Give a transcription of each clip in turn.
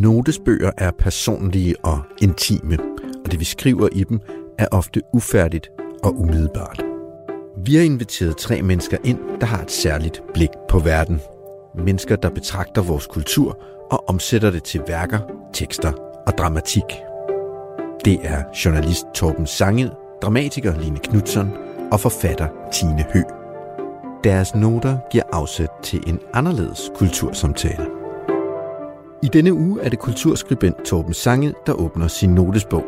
Notesbøger er personlige og intime, og det vi skriver i dem er ofte ufærdigt og umiddelbart. Vi har inviteret tre mennesker ind, der har et særligt blik på verden. Mennesker, der betragter vores kultur og omsætter det til værker, tekster og dramatik. Det er journalist Torben Sangel, dramatiker Line Knudsen og forfatter Tine Hø. Deres noter giver afsæt til en anderledes kultursamtale. I denne uge er det kulturskribent Torben Sangel, der åbner sin notesbog.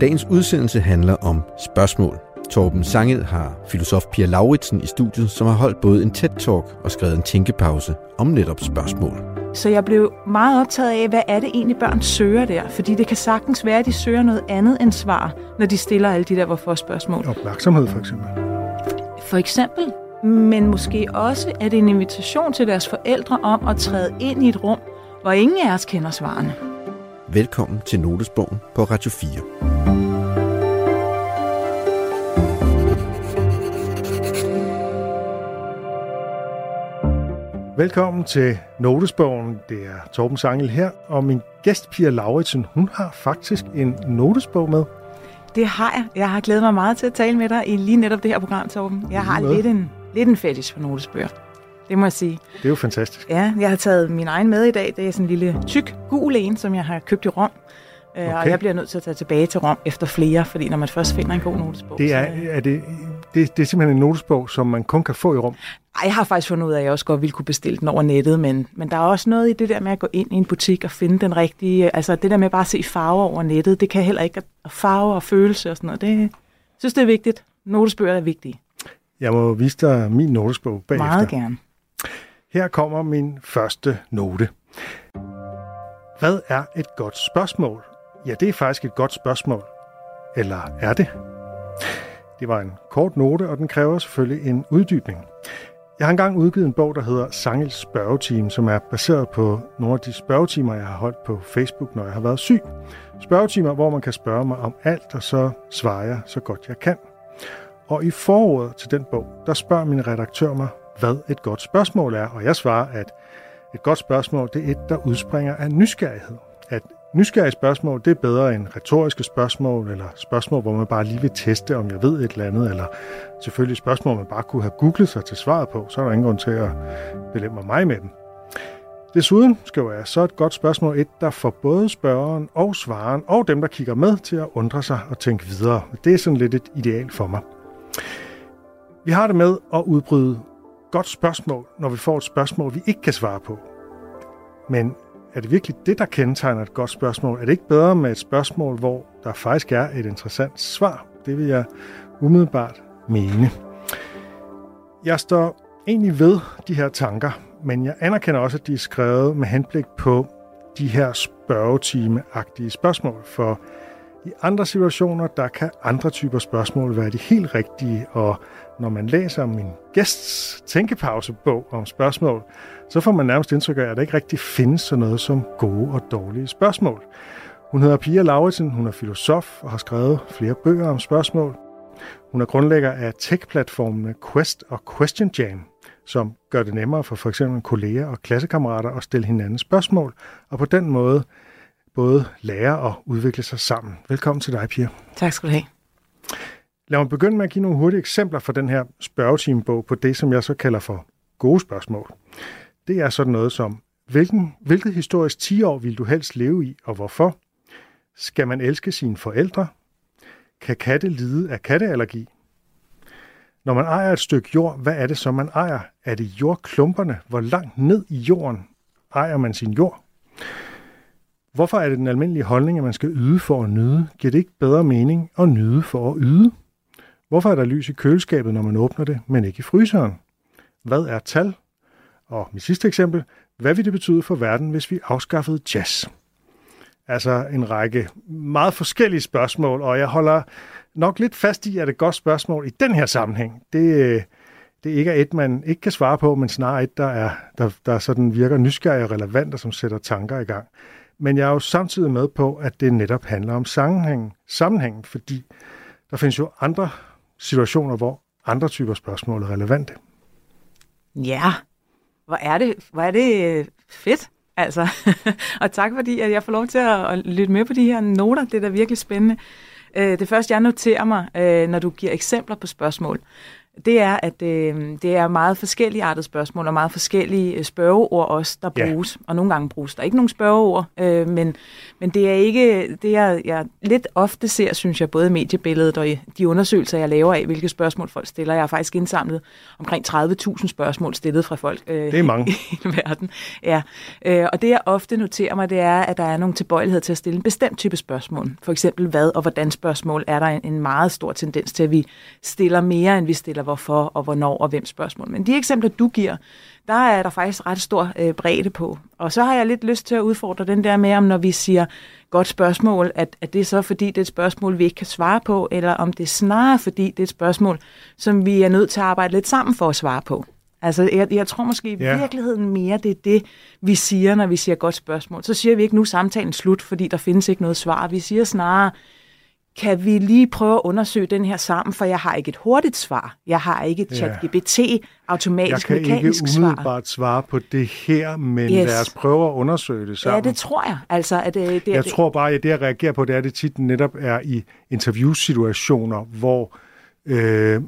Dagens udsendelse handler om spørgsmål. Torben Sangel har filosof Pia Lauritsen i studiet, som har holdt både en TED-talk og skrevet en tænkepause om netop spørgsmål. Så jeg blev meget optaget af, hvad er det egentlig børn søger der? Fordi det kan sagtens være, at de søger noget andet end svar, når de stiller alle de der hvorfor-spørgsmål. Opmærksomhed for eksempel. For eksempel, men måske også er det en invitation til deres forældre om at træde ind i et rum, hvor ingen af os kender svarene. Velkommen til Notesbogen på Radio 4. Velkommen til Notesbogen. Det er Torben Sangel her, og min gæst Pia Lauritsen, hun har faktisk en notesbog med. Det har jeg. Jeg har glædet mig meget til at tale med dig i lige netop det her program, Torben. Jeg har lidt en, lidt en fetish for notesbøger. Det må jeg sige. Det er jo fantastisk. Ja, jeg har taget min egen med i dag. Det er sådan en lille tyk, gul en, som jeg har købt i Rom. Okay. Og jeg bliver nødt til at tage tilbage til Rom efter flere, fordi når man først finder en god notesbog... Det er, så, er det, det, det er simpelthen en notesbog, som man kun kan få i rum. Ej, jeg har faktisk fundet ud af, at jeg også godt ville kunne bestille den over nettet, men, men der er også noget i det der med at gå ind i en butik og finde den rigtige... Altså det der med bare at se farver over nettet, det kan heller ikke... Og farver og følelse og sådan noget, det synes, det er vigtigt. Notesbøger er vigtige. Jeg må vise dig min notesbog bagefter. Meget gerne. Her kommer min første note. Hvad er et godt spørgsmål? Ja, det er faktisk et godt spørgsmål. Eller er det? Det var en kort note, og den kræver selvfølgelig en uddybning. Jeg har engang udgivet en bog, der hedder Sangels spørgetime, som er baseret på nogle af de spørgetimer, jeg har holdt på Facebook, når jeg har været syg. Spørgetimer, hvor man kan spørge mig om alt, og så svarer jeg så godt jeg kan. Og i foråret til den bog, der spørger min redaktør mig, hvad et godt spørgsmål er, og jeg svarer, at et godt spørgsmål, det er et, der udspringer af nysgerrighed. At nysgerrige spørgsmål, det er bedre end retoriske spørgsmål, eller spørgsmål, hvor man bare lige vil teste, om jeg ved et eller andet, eller selvfølgelig spørgsmål, man bare kunne have googlet sig til svaret på, så er der ingen grund til at belemme mig med dem. Desuden skal jeg være så et godt spørgsmål et, der får både spørgeren og svareren og dem, der kigger med, til at undre sig og tænke videre. Det er sådan lidt et ideal for mig. Vi har det med at udbryde godt spørgsmål, når vi får et spørgsmål, vi ikke kan svare på. Men er det virkelig det, der kendetegner et godt spørgsmål? Er det ikke bedre med et spørgsmål, hvor der faktisk er et interessant svar? Det vil jeg umiddelbart mene. Jeg står egentlig ved de her tanker, men jeg anerkender også, at de er skrevet med henblik på de her spørgetime-agtige spørgsmål, for i andre situationer, der kan andre typer spørgsmål være de helt rigtige, og når man læser min gæsts tænkepausebog om spørgsmål, så får man nærmest indtryk af, at der ikke rigtig findes sådan noget som gode og dårlige spørgsmål. Hun hedder Pia Lauritsen, hun er filosof og har skrevet flere bøger om spørgsmål. Hun er grundlægger af tech-platformene Quest og Question Jam, som gør det nemmere for f.eks. kolleger og klassekammerater at stille hinanden spørgsmål, og på den måde både lære og udvikle sig sammen. Velkommen til dig, Pia. Tak skal du have. Lad mig begynde med at give nogle hurtige eksempler fra den her spørgetimebog på det, som jeg så kalder for gode spørgsmål. Det er sådan noget som, hvilken, hvilket historisk 10 år vil du helst leve i, og hvorfor? Skal man elske sine forældre? Kan katte lide af katteallergi? Når man ejer et stykke jord, hvad er det så, man ejer? Er det jordklumperne? Hvor langt ned i jorden ejer man sin jord? Hvorfor er det den almindelige holdning, at man skal yde for at nyde? Giver det ikke bedre mening at nyde for at yde? Hvorfor er der lys i køleskabet, når man åbner det, men ikke i fryseren? Hvad er tal? Og mit sidste eksempel, hvad vil det betyde for verden, hvis vi afskaffede jazz? Altså en række meget forskellige spørgsmål, og jeg holder nok lidt fast i, at et godt spørgsmål i den her sammenhæng, det, det ikke er et, man ikke kan svare på, men snarere et, der, er, der, der sådan virker nysgerrig og relevant, og som sætter tanker i gang. Men jeg er jo samtidig med på, at det netop handler om sammenhængen, sammenhængen fordi der findes jo andre situationer, hvor andre typer spørgsmål er relevante. Ja, hvor er det, hvor er det øh, fedt, Altså, og tak fordi, at jeg får lov til at, lytte med på de her noter. Det er da virkelig spændende. Øh, det første, jeg noterer mig, øh, når du giver eksempler på spørgsmål, det er, at øh, det er meget forskellige artede spørgsmål og meget forskellige øh, spørgeord også, der bruges. Ja. Og nogle gange bruges der ikke nogen spørgeord, øh, men, men det er ikke det, jeg, jeg lidt ofte ser, synes jeg, både i mediebilledet og i de undersøgelser, jeg laver af, hvilke spørgsmål folk stiller. Jeg har faktisk indsamlet omkring 30.000 spørgsmål stillet fra folk øh, det er mange. i verden. Ja. Øh, og det, jeg ofte noterer mig, det er, at der er nogle tilbøjelighed til at stille en bestemt type spørgsmål. For eksempel hvad og hvordan spørgsmål er der en, en meget stor tendens til, at vi stiller mere, end vi stiller hvorfor og hvornår og hvem spørgsmål. Men de eksempler, du giver, der er der faktisk ret stor øh, bredde på. Og så har jeg lidt lyst til at udfordre den der med, om når vi siger godt spørgsmål, at, at det er så fordi, det er et spørgsmål, vi ikke kan svare på, eller om det er snarere fordi, det er et spørgsmål, som vi er nødt til at arbejde lidt sammen for at svare på. Altså, jeg, jeg tror måske i virkeligheden mere, det er det, vi siger, når vi siger godt spørgsmål. Så siger vi ikke nu samtalen slut, fordi der findes ikke noget svar. Vi siger snarere, kan vi lige prøve at undersøge den her sammen, for jeg har ikke et hurtigt svar. Jeg har ikke et chat-GPT automatisk mekanisk svar. Jeg kan ikke umiddelbart svare på det her, men yes. lad os prøve at undersøge det sammen. Ja, det tror jeg. Altså, at det, det, jeg det, tror bare, at det jeg reagerer på, det er, at det tit netop er i interviewsituationer, hvor øh,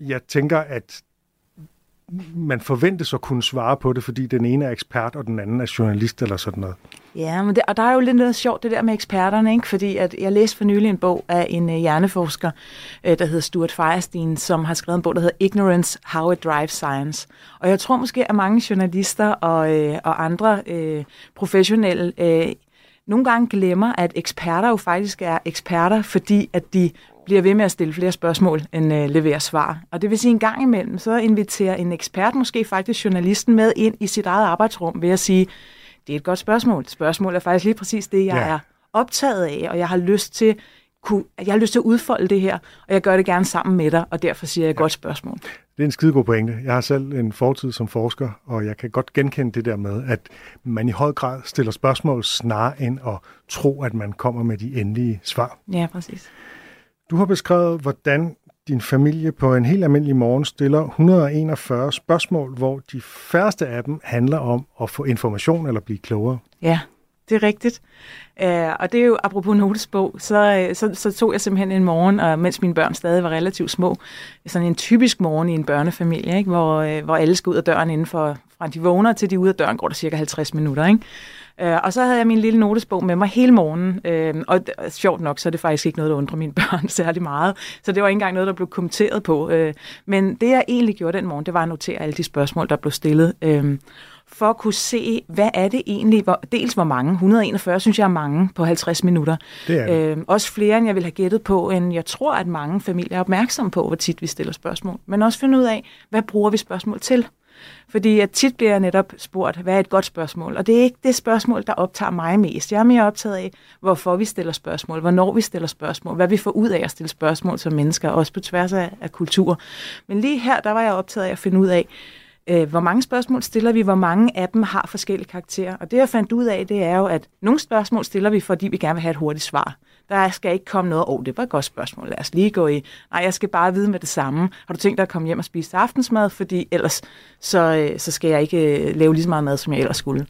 jeg tænker, at man forventes at kunne svare på det, fordi den ene er ekspert, og den anden er journalist eller sådan noget. Ja, men det, og der er jo lidt noget sjovt det der med eksperterne, ikke? fordi at jeg læste for nylig en bog af en øh, hjerneforsker, øh, der hedder Stuart Firestein, som har skrevet en bog, der hedder Ignorance, How It Drives Science. Og jeg tror måske, at mange journalister og, øh, og andre øh, professionelle øh, nogle gange glemmer, at eksperter jo faktisk er eksperter, fordi at de bliver ved med at stille flere spørgsmål, end øh, levere svar. Og det vil sige, en gang imellem, så inviterer en ekspert måske faktisk journalisten med ind i sit eget arbejdsrum ved at sige, det er et godt spørgsmål. Spørgsmålet er faktisk lige præcis det, jeg ja. er optaget af, og jeg har lyst til kunne, jeg har lyst til at udfolde det her, og jeg gør det gerne sammen med dig, og derfor siger jeg et ja. godt spørgsmål. Det er en skidegod pointe. Jeg har selv en fortid som forsker, og jeg kan godt genkende det der med, at man i høj grad stiller spørgsmål snarere end at tro, at man kommer med de endelige svar. Ja, præcis. Du har beskrevet, hvordan din familie på en helt almindelig morgen stiller 141 spørgsmål, hvor de færreste af dem handler om at få information eller blive klogere. Ja, det er rigtigt. Uh, og det er jo, apropos notesbog, så, øh, så, så tog jeg simpelthen en morgen, og mens mine børn stadig var relativt små, sådan en typisk morgen i en børnefamilie, ikke? Hvor, uh, hvor alle skal ud af døren inden for, fra de vågner til de ud af døren, går der cirka 50 minutter. Ikke? Øh, og så havde jeg min lille notesbog med mig hele morgenen, øh, og sjovt nok, så er det faktisk ikke noget, der undrer mine børn særlig meget. Så det var ikke engang noget, der blev kommenteret på. Øh, men det, jeg egentlig gjorde den morgen, det var at notere alle de spørgsmål, der blev stillet. Øh, for at kunne se, hvad er det egentlig, hvor, dels hvor mange, 141 synes jeg er mange på 50 minutter. Det er det. Øh, også flere, end jeg ville have gættet på, end jeg tror, at mange familier er opmærksomme på, hvor tit vi stiller spørgsmål. Men også finde ud af, hvad bruger vi spørgsmål til? Fordi at tit bliver jeg netop spurgt, hvad er et godt spørgsmål? Og det er ikke det spørgsmål, der optager mig mest. Jeg er mere optaget af, hvorfor vi stiller spørgsmål, hvornår vi stiller spørgsmål, hvad vi får ud af at stille spørgsmål som mennesker, også på tværs af, af kultur. Men lige her, der var jeg optaget af at finde ud af, øh, hvor mange spørgsmål stiller vi, hvor mange af dem har forskellige karakterer. Og det, jeg fandt ud af, det er jo, at nogle spørgsmål stiller vi, fordi vi gerne vil have et hurtigt svar. Der skal ikke komme noget, åh, oh, det var et godt spørgsmål, lad os lige gå i. Nej, jeg skal bare vide med det samme. Har du tænkt dig at komme hjem og spise aftensmad, fordi ellers så, øh, så skal jeg ikke øh, lave lige så meget mad, som jeg ellers skulle.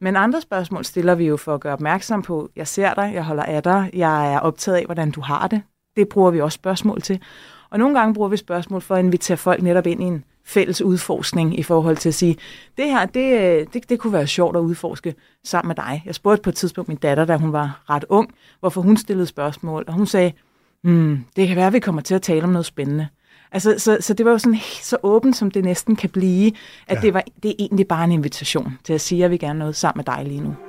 Men andre spørgsmål stiller vi jo for at gøre opmærksom på, jeg ser dig, jeg holder af dig, jeg er optaget af, hvordan du har det. Det bruger vi også spørgsmål til. Og nogle gange bruger vi spørgsmål for at invitere folk netop ind i en fælles udforskning i forhold til at sige, det her, det, det, det kunne være sjovt at udforske sammen med dig. Jeg spurgte på et tidspunkt min datter, da hun var ret ung, hvorfor hun stillede spørgsmål, og hun sagde, hmm, det kan være, at vi kommer til at tale om noget spændende. Altså, så, så det var jo sådan så åbent, som det næsten kan blive, at ja. det, var, det er egentlig bare en invitation til at sige, at jeg vil gerne noget sammen med dig lige nu.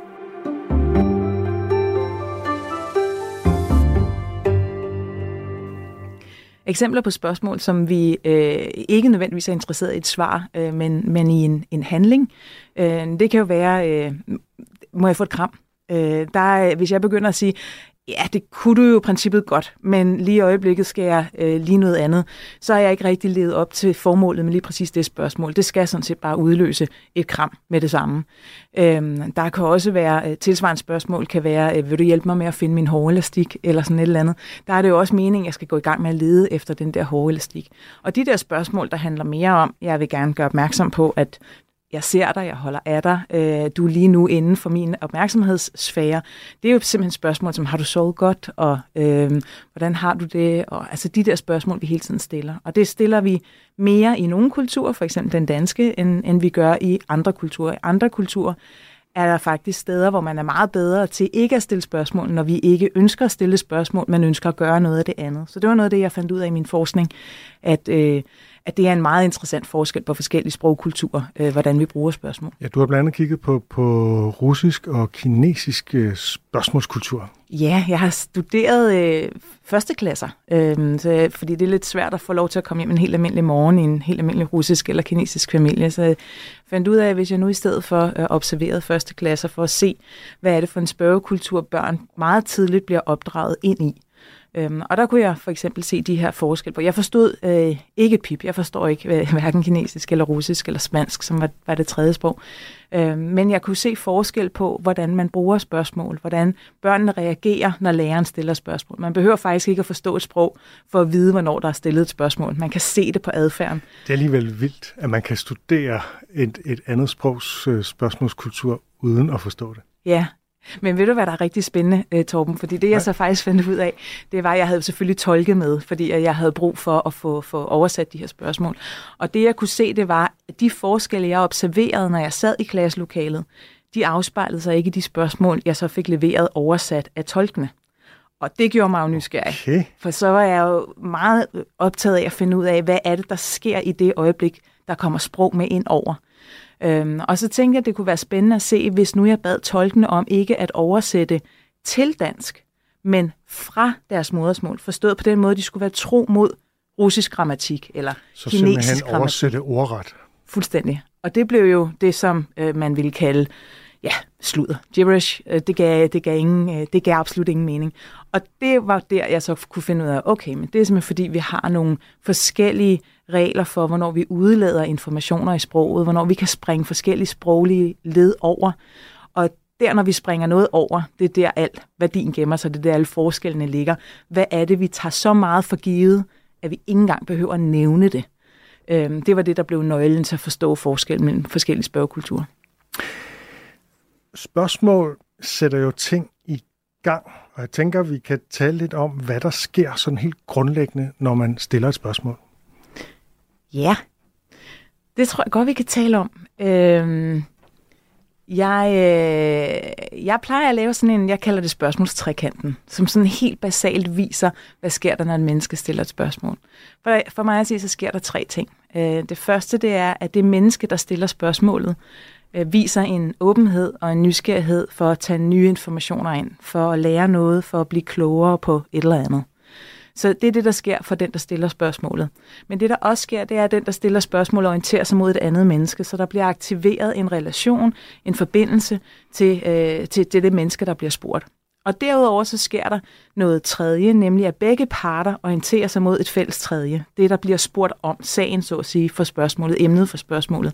Eksempler på spørgsmål, som vi øh, ikke nødvendigvis er interesseret i et svar, øh, men, men i en, en handling. Øh, det kan jo være, øh, må jeg få et kram? Øh, der, hvis jeg begynder at sige, Ja, det kunne du jo i princippet godt, men lige i øjeblikket skal jeg øh, lige noget andet. Så har jeg ikke rigtig levet op til formålet med lige præcis det spørgsmål. Det skal sådan set bare udløse et kram med det samme. Øhm, der kan også være øh, tilsvarende spørgsmål, kan være, øh, vil du hjælpe mig med at finde min hårelastik, eller sådan et eller andet. Der er det jo også meningen, at jeg skal gå i gang med at lede efter den der hårelastik. Og de der spørgsmål, der handler mere om, jeg vil gerne gøre opmærksom på, at jeg ser dig, jeg holder af dig, øh, du er lige nu inden for min opmærksomhedssfære. Det er jo simpelthen spørgsmål som, har du sovet godt, og øh, hvordan har du det? Og, altså de der spørgsmål, vi hele tiden stiller. Og det stiller vi mere i nogle kulturer, for eksempel den danske, end, end vi gør i andre kulturer. I andre kulturer er der faktisk steder, hvor man er meget bedre til ikke at stille spørgsmål, når vi ikke ønsker at stille spørgsmål, men ønsker at gøre noget af det andet. Så det var noget af det, jeg fandt ud af i min forskning, at, øh, at det er en meget interessant forskel på forskellige sprogkulturer, øh, hvordan vi bruger spørgsmål. Ja, du har blandt andet kigget på, på russisk og kinesisk øh, spørgsmålskultur. Ja, jeg har studeret øh, førsteklasser, øh, så, fordi det er lidt svært at få lov til at komme hjem en helt almindelig morgen i en helt almindelig russisk eller kinesisk familie. Så jeg fandt ud af, at hvis jeg nu i stedet for øh, observerede førsteklasser for at se, hvad er det for en spørgekultur, børn meget tidligt bliver opdraget ind i, Øhm, og der kunne jeg for eksempel se de her forskelle på. Jeg forstod øh, ikke pip. Jeg forstår ikke hverken kinesisk eller russisk eller spansk, som var, var det tredje sprog. Øhm, men jeg kunne se forskel på, hvordan man bruger spørgsmål, hvordan børnene reagerer, når læreren stiller spørgsmål. Man behøver faktisk ikke at forstå et sprog for at vide, hvornår der er stillet et spørgsmål. Man kan se det på adfærden. Det er alligevel vildt, at man kan studere et, et andet sprogs øh, spørgsmålskultur uden at forstå det. Ja, men ved du, hvad der er rigtig spændende, øh, Torben? Fordi det, jeg så faktisk fandt ud af, det var, at jeg havde selvfølgelig tolket med, fordi jeg havde brug for at få, få oversat de her spørgsmål. Og det, jeg kunne se, det var, at de forskelle, jeg observerede, når jeg sad i klasselokalet, de afspejlede sig ikke i de spørgsmål, jeg så fik leveret oversat af tolkene. Og det gjorde mig jo nysgerrig. Okay. For så var jeg jo meget optaget af at finde ud af, hvad er det, der sker i det øjeblik, der kommer sprog med ind over. Øhm, og så tænkte jeg, at det kunne være spændende at se, hvis nu jeg bad tolkene om ikke at oversætte til dansk, men fra deres modersmål. Forstået på den måde, at de skulle være tro mod russisk grammatik eller så kinesisk grammatik. Så oversætte ordret. Fuldstændig. Og det blev jo det, som øh, man ville kalde ja, sludder. Gibberish, øh, det, gav, det, gav ingen, øh, det gav absolut ingen mening. Og det var der, jeg så kunne finde ud af, okay, men det er simpelthen fordi, vi har nogle forskellige regler for, hvornår vi udlader informationer i sproget, hvornår vi kan springe forskellige sproglige led over. Og der, når vi springer noget over, det er der alt værdien gemmer sig, det er der alle forskellene ligger. Hvad er det, vi tager så meget for givet, at vi ikke engang behøver at nævne det? Øhm, det var det, der blev nøglen til at forstå forskellen mellem forskellige spørgekulturer. Spørgsmål sætter jo ting i gang, og jeg tænker, vi kan tale lidt om, hvad der sker sådan helt grundlæggende, når man stiller et spørgsmål. Ja, det tror jeg godt, vi kan tale om. Øhm, jeg, øh, jeg plejer at lave sådan en, jeg kalder det spørgsmålstrekanten, som sådan helt basalt viser, hvad sker der, når et menneske stiller et spørgsmål. For, for mig at sige, så sker der tre ting. Øh, det første, det er, at det menneske, der stiller spørgsmålet, øh, viser en åbenhed og en nysgerrighed for at tage nye informationer ind, for at lære noget, for at blive klogere på et eller andet. Så det er det, der sker for den, der stiller spørgsmålet. Men det, der også sker, det er, at den, der stiller spørgsmålet, orienterer sig mod et andet menneske, så der bliver aktiveret en relation, en forbindelse til, øh, til, til det menneske, der bliver spurgt. Og derudover så sker der noget tredje, nemlig at begge parter orienterer sig mod et fælles tredje. Det, der bliver spurgt om, sagen så at sige, for spørgsmålet, emnet for spørgsmålet.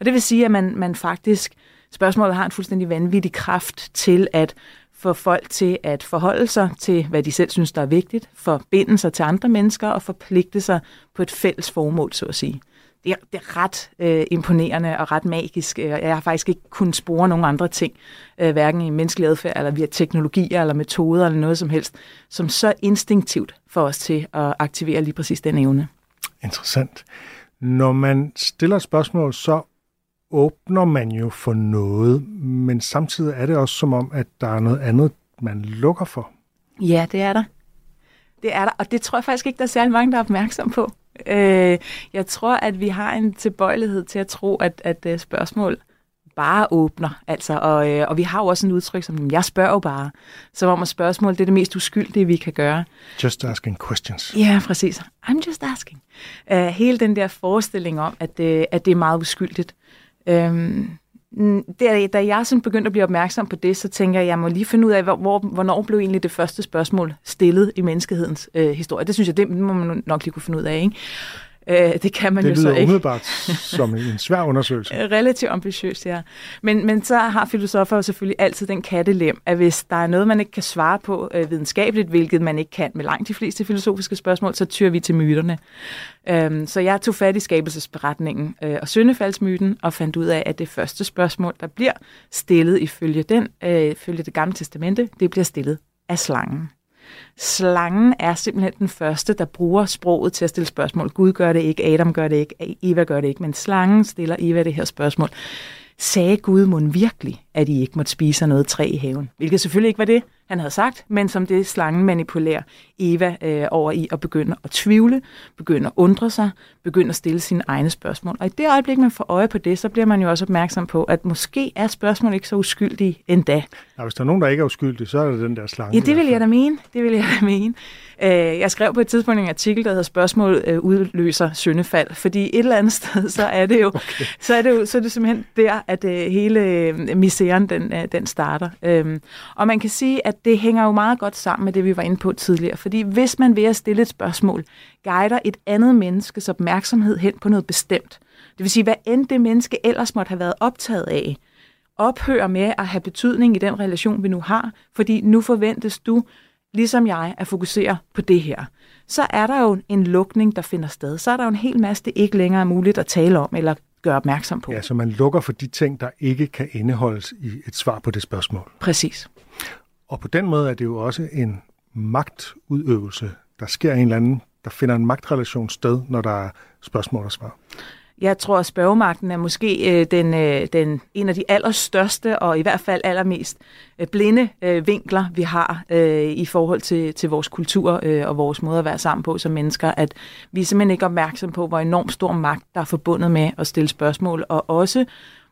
Og det vil sige, at man, man faktisk, spørgsmålet har en fuldstændig vanvittig kraft til at få folk til at forholde sig til, hvad de selv synes, der er vigtigt, forbinde sig til andre mennesker og forpligte sig på et fælles formål, så at sige. Det er, det er ret øh, imponerende og ret magisk. Jeg har faktisk ikke kunnet spore nogen andre ting, øh, hverken i menneskelig adfærd, eller via teknologier, eller metoder, eller noget som helst, som så instinktivt får os til at aktivere lige præcis den evne. Interessant. Når man stiller spørgsmål, så åbner man jo for noget, men samtidig er det også som om, at der er noget andet, man lukker for. Ja, det er der. Det er der, og det tror jeg faktisk ikke, der er særlig mange, der er opmærksom på. Øh, jeg tror, at vi har en tilbøjelighed til at tro, at, at uh, spørgsmål bare åbner. Altså, og, øh, og vi har jo også en udtryk som, jeg spørger bare. Som om at spørgsmål, det er det mest uskyldige, vi kan gøre. Just asking questions. Ja, præcis. I'm just asking. Uh, hele den der forestilling om, at, at det er meget uskyldigt. Øhm, der, da jeg sådan begyndte at blive opmærksom på det, så tænker jeg, at jeg må lige finde ud af, hvor, hvornår blev egentlig det første spørgsmål stillet i menneskehedens øh, historie. Det synes jeg, det må man nok lige kunne finde ud af. Ikke? Øh, det kan man det jo så lyder ikke. umiddelbart som en svær undersøgelse. Relativt ambitiøst, ja. Men, men så har filosofer jo selvfølgelig altid den kattelem, at hvis der er noget, man ikke kan svare på øh, videnskabeligt, hvilket man ikke kan med langt de fleste filosofiske spørgsmål, så tyrer vi til myterne. Øhm, så jeg tog fat i skabelsesberetningen øh, og syndefaldsmyten og fandt ud af, at det første spørgsmål, der bliver stillet ifølge, den, øh, ifølge det gamle testamente, det bliver stillet af slangen. Slangen er simpelthen den første, der bruger sproget til at stille spørgsmål. Gud gør det ikke, Adam gør det ikke, Eva gør det ikke, men slangen stiller Eva det her spørgsmål. Sagde Gud mon virkelig, at I ikke måtte spise noget træ i haven? Hvilket selvfølgelig ikke var det, han havde sagt, men som det slangen manipulerer Eva øh, over i at begynde at tvivle, begynde at undre sig, begynde at stille sine egne spørgsmål. Og i det øjeblik, man får øje på det, så bliver man jo også opmærksom på, at måske er spørgsmål ikke så uskyldige endda. Ja, hvis der er nogen, der ikke er uskyldige, så er det den der slange. Ja, det vil jeg da mene. Det vil jeg da mene. Øh, jeg skrev på et tidspunkt en artikel, der hedder Spørgsmål øh, udløser syndefald, fordi et eller andet sted, så er det jo, okay. så er det jo så er det simpelthen der, at øh, hele misæren, den, den starter. Øhm, og man kan sige, at det hænger jo meget godt sammen med det, vi var inde på tidligere, fordi hvis man ved at stille et spørgsmål, guider et andet menneskes opmærksomhed hen på noget bestemt, det vil sige, hvad end det menneske ellers måtte have været optaget af, ophører med at have betydning i den relation, vi nu har, fordi nu forventes du, ligesom jeg, at fokusere på det her. Så er der jo en lukning, der finder sted. Så er der jo en hel masse, det ikke længere er muligt at tale om eller gøre opmærksom på. Ja, så man lukker for de ting, der ikke kan indeholdes i et svar på det spørgsmål. Præcis. Og på den måde er det jo også en magtudøvelse. Der sker en eller anden, der finder en magtrelation sted, når der er spørgsmål og svar. Jeg tror, at spørgemagten er måske øh, den, øh, den, en af de allerstørste og i hvert fald allermest øh, blinde øh, vinkler, vi har øh, i forhold til, til vores kultur øh, og vores måde at være sammen på som mennesker, at vi er simpelthen ikke opmærksom på, hvor enormt stor magt, der er forbundet med at stille spørgsmål, og også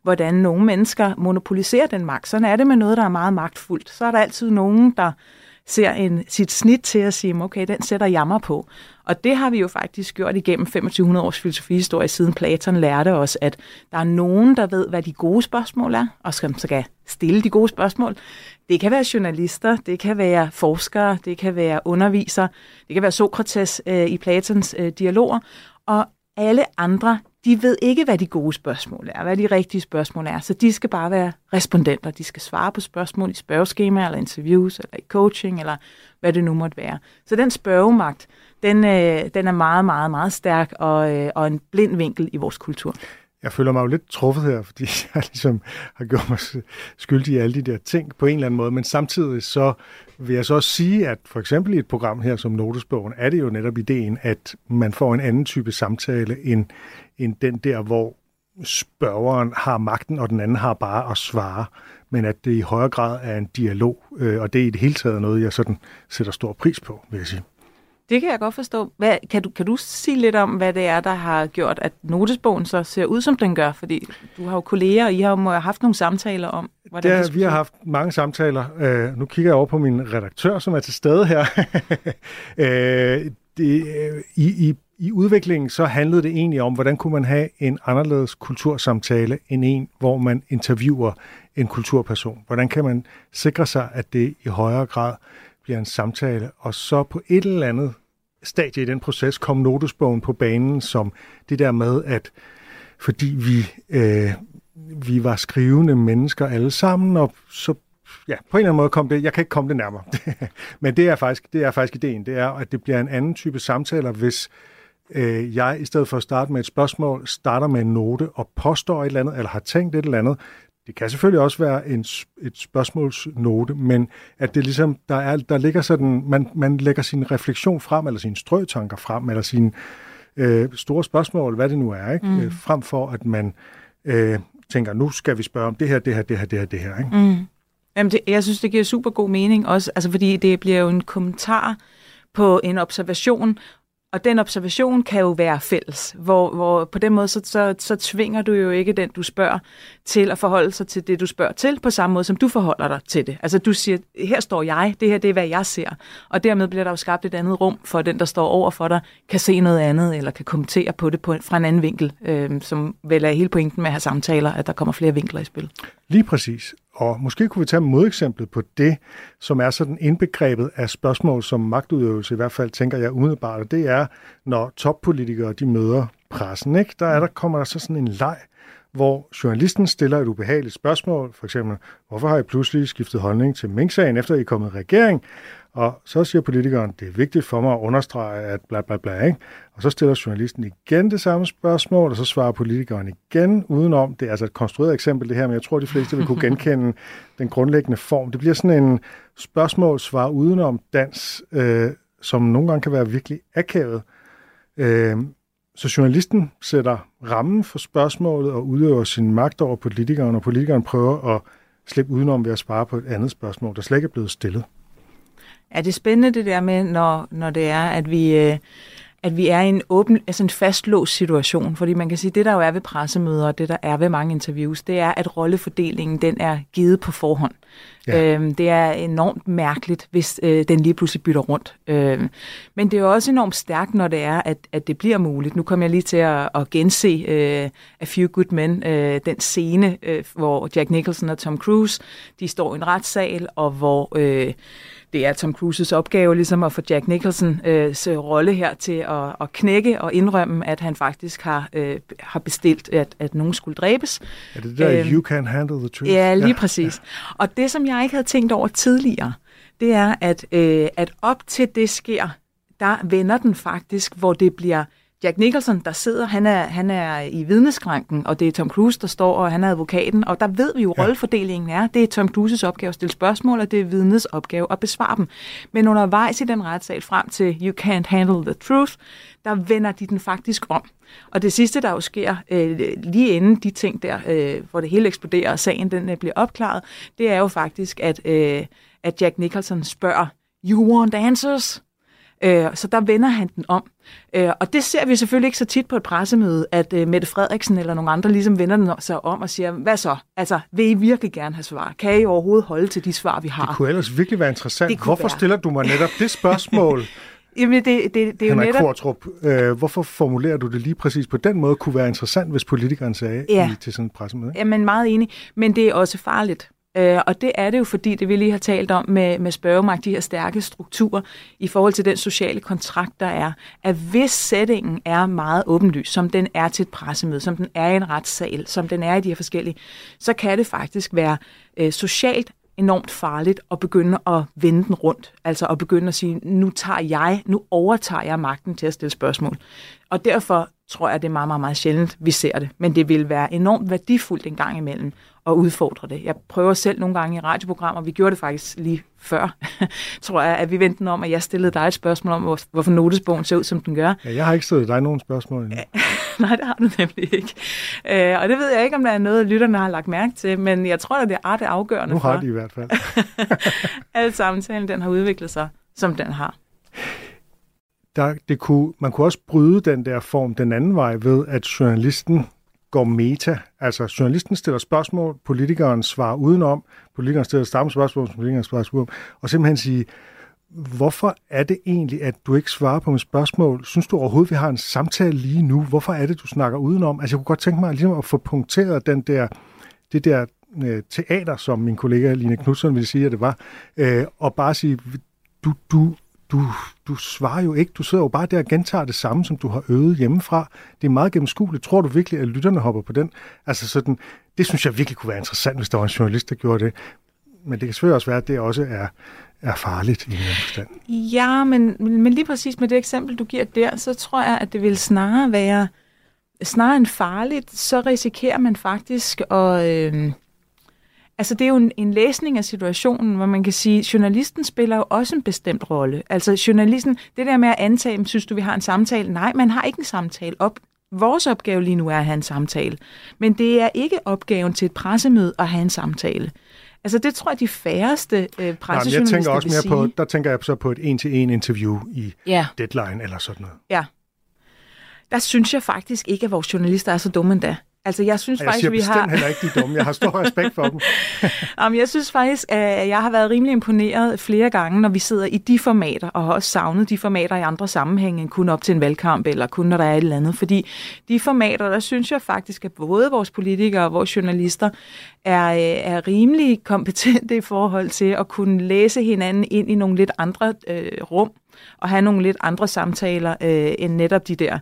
hvordan nogle mennesker monopoliserer den magt. Sådan er det med noget, der er meget magtfuldt. Så er der altid nogen, der ser en, sit snit til at sige, okay, den sætter jammer på. Og det har vi jo faktisk gjort igennem 2500 års filosofihistorie, siden Platon lærte os, at der er nogen, der ved, hvad de gode spørgsmål er, og som skal stille de gode spørgsmål. Det kan være journalister, det kan være forskere, det kan være undervisere, det kan være Sokrates øh, i Platons øh, dialoger, og alle andre, de ved ikke, hvad de gode spørgsmål er, hvad de rigtige spørgsmål er, så de skal bare være respondenter. De skal svare på spørgsmål i spørgeskemaer, eller interviews, eller i coaching, eller hvad det nu måtte være. Så den spørgemagt, den, øh, den er meget, meget, meget stærk, og, øh, og en blind vinkel i vores kultur. Jeg føler mig jo lidt truffet her, fordi jeg ligesom har gjort mig skyldig i alle de der ting på en eller anden måde, men samtidig så vil jeg så også sige, at for eksempel i et program her som Notesbogen, er det jo netop ideen, at man får en anden type samtale end, end den der, hvor spørgeren har magten, og den anden har bare at svare, men at det i højere grad er en dialog, øh, og det er i det hele taget noget, jeg sådan sætter stor pris på, vil jeg sige. Det kan jeg godt forstå. Hvad, kan, du, kan du sige lidt om, hvad det er, der har gjort, at notesbogen så ser ud, som den gør? Fordi du har jo kolleger, og I har jo haft nogle samtaler om, hvordan det, det Vi har haft mange samtaler. Uh, nu kigger jeg over på min redaktør, som er til stede her. uh, det, uh, i, i, I udviklingen så handlede det egentlig om, hvordan kunne man have en anderledes kultursamtale end en, hvor man interviewer en kulturperson. Hvordan kan man sikre sig, at det i højere grad bliver en samtale, og så på et eller andet stadie i den proces kom notesbogen på banen som det der med, at fordi vi, øh, vi var skrivende mennesker alle sammen, og så ja, på en eller anden måde kom det, jeg kan ikke komme det nærmere, men det er, faktisk, det er faktisk ideen, det er, at det bliver en anden type samtaler, hvis øh, jeg i stedet for at starte med et spørgsmål, starter med en note og påstår et eller andet, eller har tænkt et eller andet, det kan selvfølgelig også være en, et spørgsmålsnote, men at det ligesom, der, er, der ligger sådan, man, man lægger sin refleksion frem, eller sine strøtanker frem, eller sine øh, store spørgsmål, hvad det nu er, ikke? Mm. Øh, frem for at man øh, tænker, nu skal vi spørge om det her, det her, det her, det her, det her. Ikke? Mm. Jamen det, jeg synes, det giver super god mening også, altså fordi det bliver jo en kommentar på en observation, og den observation kan jo være fælles, hvor, hvor på den måde, så, så, så tvinger du jo ikke den, du spørger, til at forholde sig til det, du spørger til, på samme måde, som du forholder dig til det. Altså du siger, her står jeg, det her det er, hvad jeg ser. Og dermed bliver der jo skabt et andet rum, for den, der står over for dig, kan se noget andet, eller kan kommentere på det på, fra en anden vinkel, øh, som vel er hele pointen med at have samtaler, at der kommer flere vinkler i spil. Lige præcis. Og måske kunne vi tage modeksemplet på det, som er sådan indbegrebet af spørgsmål som magtudøvelse, i hvert fald tænker jeg umiddelbart, og det er, når toppolitikere de møder pressen, ikke? Der, er, der kommer der så sådan en leg, hvor journalisten stiller et ubehageligt spørgsmål, for eksempel, hvorfor har I pludselig skiftet holdning til Mink-sagen, efter I er kommet i regering? Og så siger politikeren, det er vigtigt for mig at understrege, at bla bla bla. Ikke? Og så stiller journalisten igen det samme spørgsmål, og så svarer politikeren igen udenom. Det er altså et konstrueret eksempel det her, men jeg tror, de fleste vil kunne genkende den grundlæggende form. Det bliver sådan en spørgsmål-svar udenom dans, øh, som nogle gange kan være virkelig akavet. Øh, så journalisten sætter rammen for spørgsmålet og udøver sin magt over politikeren, og politikeren prøver at slippe udenom ved at svare på et andet spørgsmål, der slet ikke er blevet stillet. Er det spændende det der med, når, når det er, at vi, øh, at vi er i en åben, altså en fastlåst situation? Fordi man kan sige, at det der jo er ved pressemøder, og det der er ved mange interviews, det er, at rollefordelingen den er givet på forhånd. Ja. Øhm, det er enormt mærkeligt, hvis øh, den lige pludselig bytter rundt. Øhm, men det er jo også enormt stærkt, når det er, at, at det bliver muligt. Nu kommer jeg lige til at, at gense øh, A Few Good Men, øh, den scene, øh, hvor Jack Nicholson og Tom Cruise, de står i en retssal, og hvor... Øh, det er Tom Cruises opgave ligesom at få Jack Nicholsons øh, rolle her til at, at knække og indrømme, at han faktisk har, øh, har bestilt, at, at nogen skulle dræbes. Er det der, øh, you can handle the truth? Ja, lige ja. præcis. Og det, som jeg ikke havde tænkt over tidligere, det er, at, øh, at op til det sker, der vender den faktisk, hvor det bliver Jack Nicholson, der sidder, han er, han er i vidneskranken, og det er Tom Cruise, der står, og han er advokaten, og der ved vi jo, ja. rollefordelingen er, det er Tom Cruises opgave at stille spørgsmål, og det er vidnes opgave at besvare dem. Men undervejs i den retssag frem til You Can't Handle the Truth, der vender de den faktisk om. Og det sidste, der jo sker øh, lige inden de ting der, øh, hvor det hele eksploderer, og sagen den øh, bliver opklaret, det er jo faktisk, at, øh, at Jack Nicholson spørger, You want answers? Øh, så der vender han den om. Øh, og det ser vi selvfølgelig ikke så tit på et pressemøde, at øh, Mette Frederiksen eller nogle andre ligesom vender den sig om og siger, hvad så? Altså, vil I virkelig gerne have svar? Kan I overhovedet holde til de svar, vi har? Det kunne ellers virkelig være interessant. Hvorfor være. stiller du mig netop det spørgsmål? Jamen, det, det, det er jo netop... Kortrup, øh, hvorfor formulerer du det lige præcis på den måde? Kunne være interessant, hvis politikeren sagde ja. i, til sådan et pressemøde. Jamen, meget enig. Men det er også farligt. Øh, og det er det jo, fordi det vi lige har talt om med, med spørgemagt, de her stærke strukturer i forhold til den sociale kontrakt, der er, at hvis sætningen er meget åbenlys, som den er til et pressemøde, som den er i en retssal, som den er i de her forskellige, så kan det faktisk være øh, socialt enormt farligt at begynde at vende den rundt. Altså at begynde at sige, nu tager jeg, nu overtager jeg magten til at stille spørgsmål. Og derfor tror jeg, det er meget, meget, meget sjældent, vi ser det. Men det vil være enormt værdifuldt en gang imellem at udfordre det. Jeg prøver selv nogle gange i radioprogrammer, vi gjorde det faktisk lige før, tror jeg, at vi vendte den om, at jeg stillede dig et spørgsmål om, hvorfor notesbogen ser ud, som den gør. Ja, jeg har ikke stillet dig nogen spørgsmål endnu. Nej, det har du nemlig ikke. Øh, og det ved jeg ikke, om der er noget, lytterne har lagt mærke til, men jeg tror, at det er det afgørende Nu har de i hvert fald. at samtalen den har udviklet sig, som den har der, det kunne, man kunne også bryde den der form den anden vej ved, at journalisten går meta. Altså, journalisten stiller spørgsmål, politikeren svarer udenom, politikeren stiller samme spørgsmål, som politikeren svarer udenom, og simpelthen sige, hvorfor er det egentlig, at du ikke svarer på mit spørgsmål? Synes du overhovedet, vi har en samtale lige nu? Hvorfor er det, du snakker udenom? Altså, jeg kunne godt tænke mig ligesom at få punkteret den der, det der øh, teater, som min kollega Line Knudsen ville sige, at det var, øh, og bare sige, du, du, du, du svarer jo ikke. Du sidder jo bare der og gentager det samme, som du har øvet hjemmefra. Det er meget gennemskueligt. Tror du virkelig, at lytterne hopper på den? Altså sådan, det synes jeg virkelig kunne være interessant, hvis der var en journalist, der gjorde det. Men det kan selvfølgelig også være, at det også er, er farligt i en forstand. Ja, men, men lige præcis med det eksempel, du giver der, så tror jeg, at det vil snarere være, snarere end farligt, så risikerer man faktisk at... Øh, Altså det er jo en, en læsning af situationen, hvor man kan sige, at journalisten spiller jo også en bestemt rolle. Altså journalisten, det der med at antage, synes du, vi har en samtale? Nej, man har ikke en samtale. Op, vores opgave lige nu er at have en samtale. Men det er ikke opgaven til et pressemøde at have en samtale. Altså det tror jeg, de færreste øh, pressejournalister jeg tænker også mere sige. på, Der tænker jeg så på et en-til-en interview i ja. Deadline eller sådan noget. Ja. Der synes jeg faktisk ikke, at vores journalister er så dumme endda. Altså, jeg synes jeg faktisk, vi har... heller ikke, de er dumme. Jeg har stor respekt for dem. Jamen, jeg synes faktisk, at jeg har været rimelig imponeret flere gange, når vi sidder i de formater, og har også savnet de formater i andre sammenhænge, end kun op til en valgkamp, eller kun når der er et eller andet. Fordi de formater, der synes jeg faktisk, at både vores politikere og vores journalister er, øh, er rimelig kompetente i forhold til at kunne læse hinanden ind i nogle lidt andre øh, rum, og have nogle lidt andre samtaler, øh, end netop de der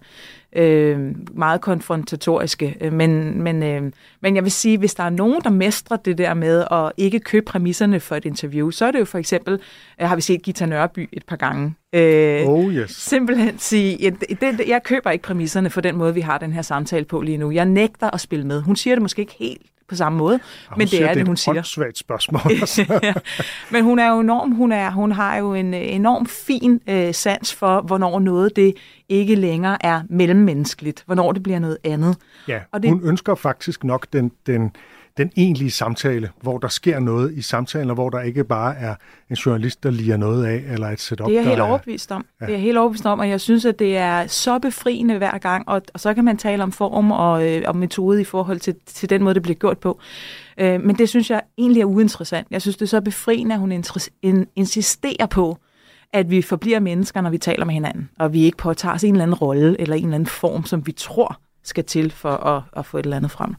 øh, meget konfrontatoriske. Øh, men, men, øh, men jeg vil sige, hvis der er nogen, der mestrer det der med at ikke købe præmisserne for et interview, så er det jo for eksempel, øh, har vi set Gita Nørby et par gange. Øh, oh yes. Simpelthen sige, jeg, det, jeg køber ikke præmisserne for den måde, vi har den her samtale på lige nu. Jeg nægter at spille med. Hun siger det måske ikke helt på samme måde, og men det siger, er det, det hun siger. Det er et spørgsmål. ja. Men hun er jo enorm, hun, er, hun har jo en enorm fin øh, sans for, hvornår noget det ikke længere er mellemmenneskeligt, hvornår det bliver noget andet. Ja, og det... hun ønsker faktisk nok den, den, den egentlige samtale, hvor der sker noget i samtalen, og hvor der ikke bare er en journalist, der liger noget af, eller et setup, Det er jeg helt overbevist om. Ja. Det er jeg helt overbevist om, og jeg synes, at det er så befriende hver gang, og, og så kan man tale om form og, øh, og metode i forhold til, til den måde, det bliver gjort på. Øh, men det synes jeg egentlig er uinteressant. Jeg synes, det er så befriende, at hun in, insisterer på, at vi forbliver mennesker, når vi taler med hinanden, og vi ikke påtager os en eller anden rolle eller en eller anden form, som vi tror skal til for at, at få et eller andet frem.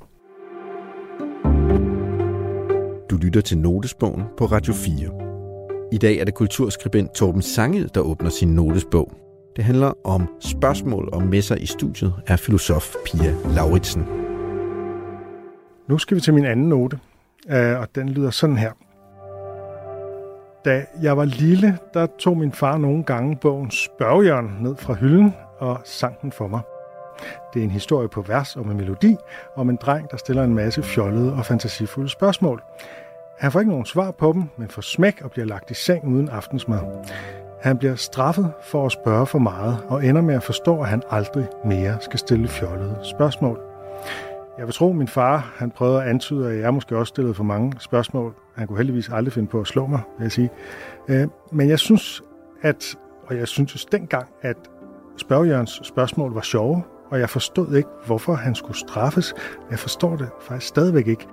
Du lytter til Notesbogen på Radio 4. I dag er det kulturskribent Torben Sangel, der åbner sin notesbog. Det handler om spørgsmål og messer i studiet af filosof Pia Lauritsen. Nu skal vi til min anden note, øh, og den lyder sådan her. Da jeg var lille, der tog min far nogle gange bogen Spørgjørn ned fra hylden og sang den for mig. Det er en historie på vers og med melodi om en dreng, der stiller en masse fjollede og fantasifulde spørgsmål. Han får ikke nogen svar på dem, men får smæk og bliver lagt i seng uden aftensmad. Han bliver straffet for at spørge for meget og ender med at forstå, at han aldrig mere skal stille fjollede spørgsmål. Jeg vil tro, at min far han prøvede at antyde, at jeg måske også stillede for mange spørgsmål. Han kunne heldigvis aldrig finde på at slå mig, vil jeg sige. Øh, men jeg synes, at, og jeg synes dengang, at spørgjørens spørgsmål var sjove, og jeg forstod ikke, hvorfor han skulle straffes. Jeg forstår det faktisk stadigvæk ikke.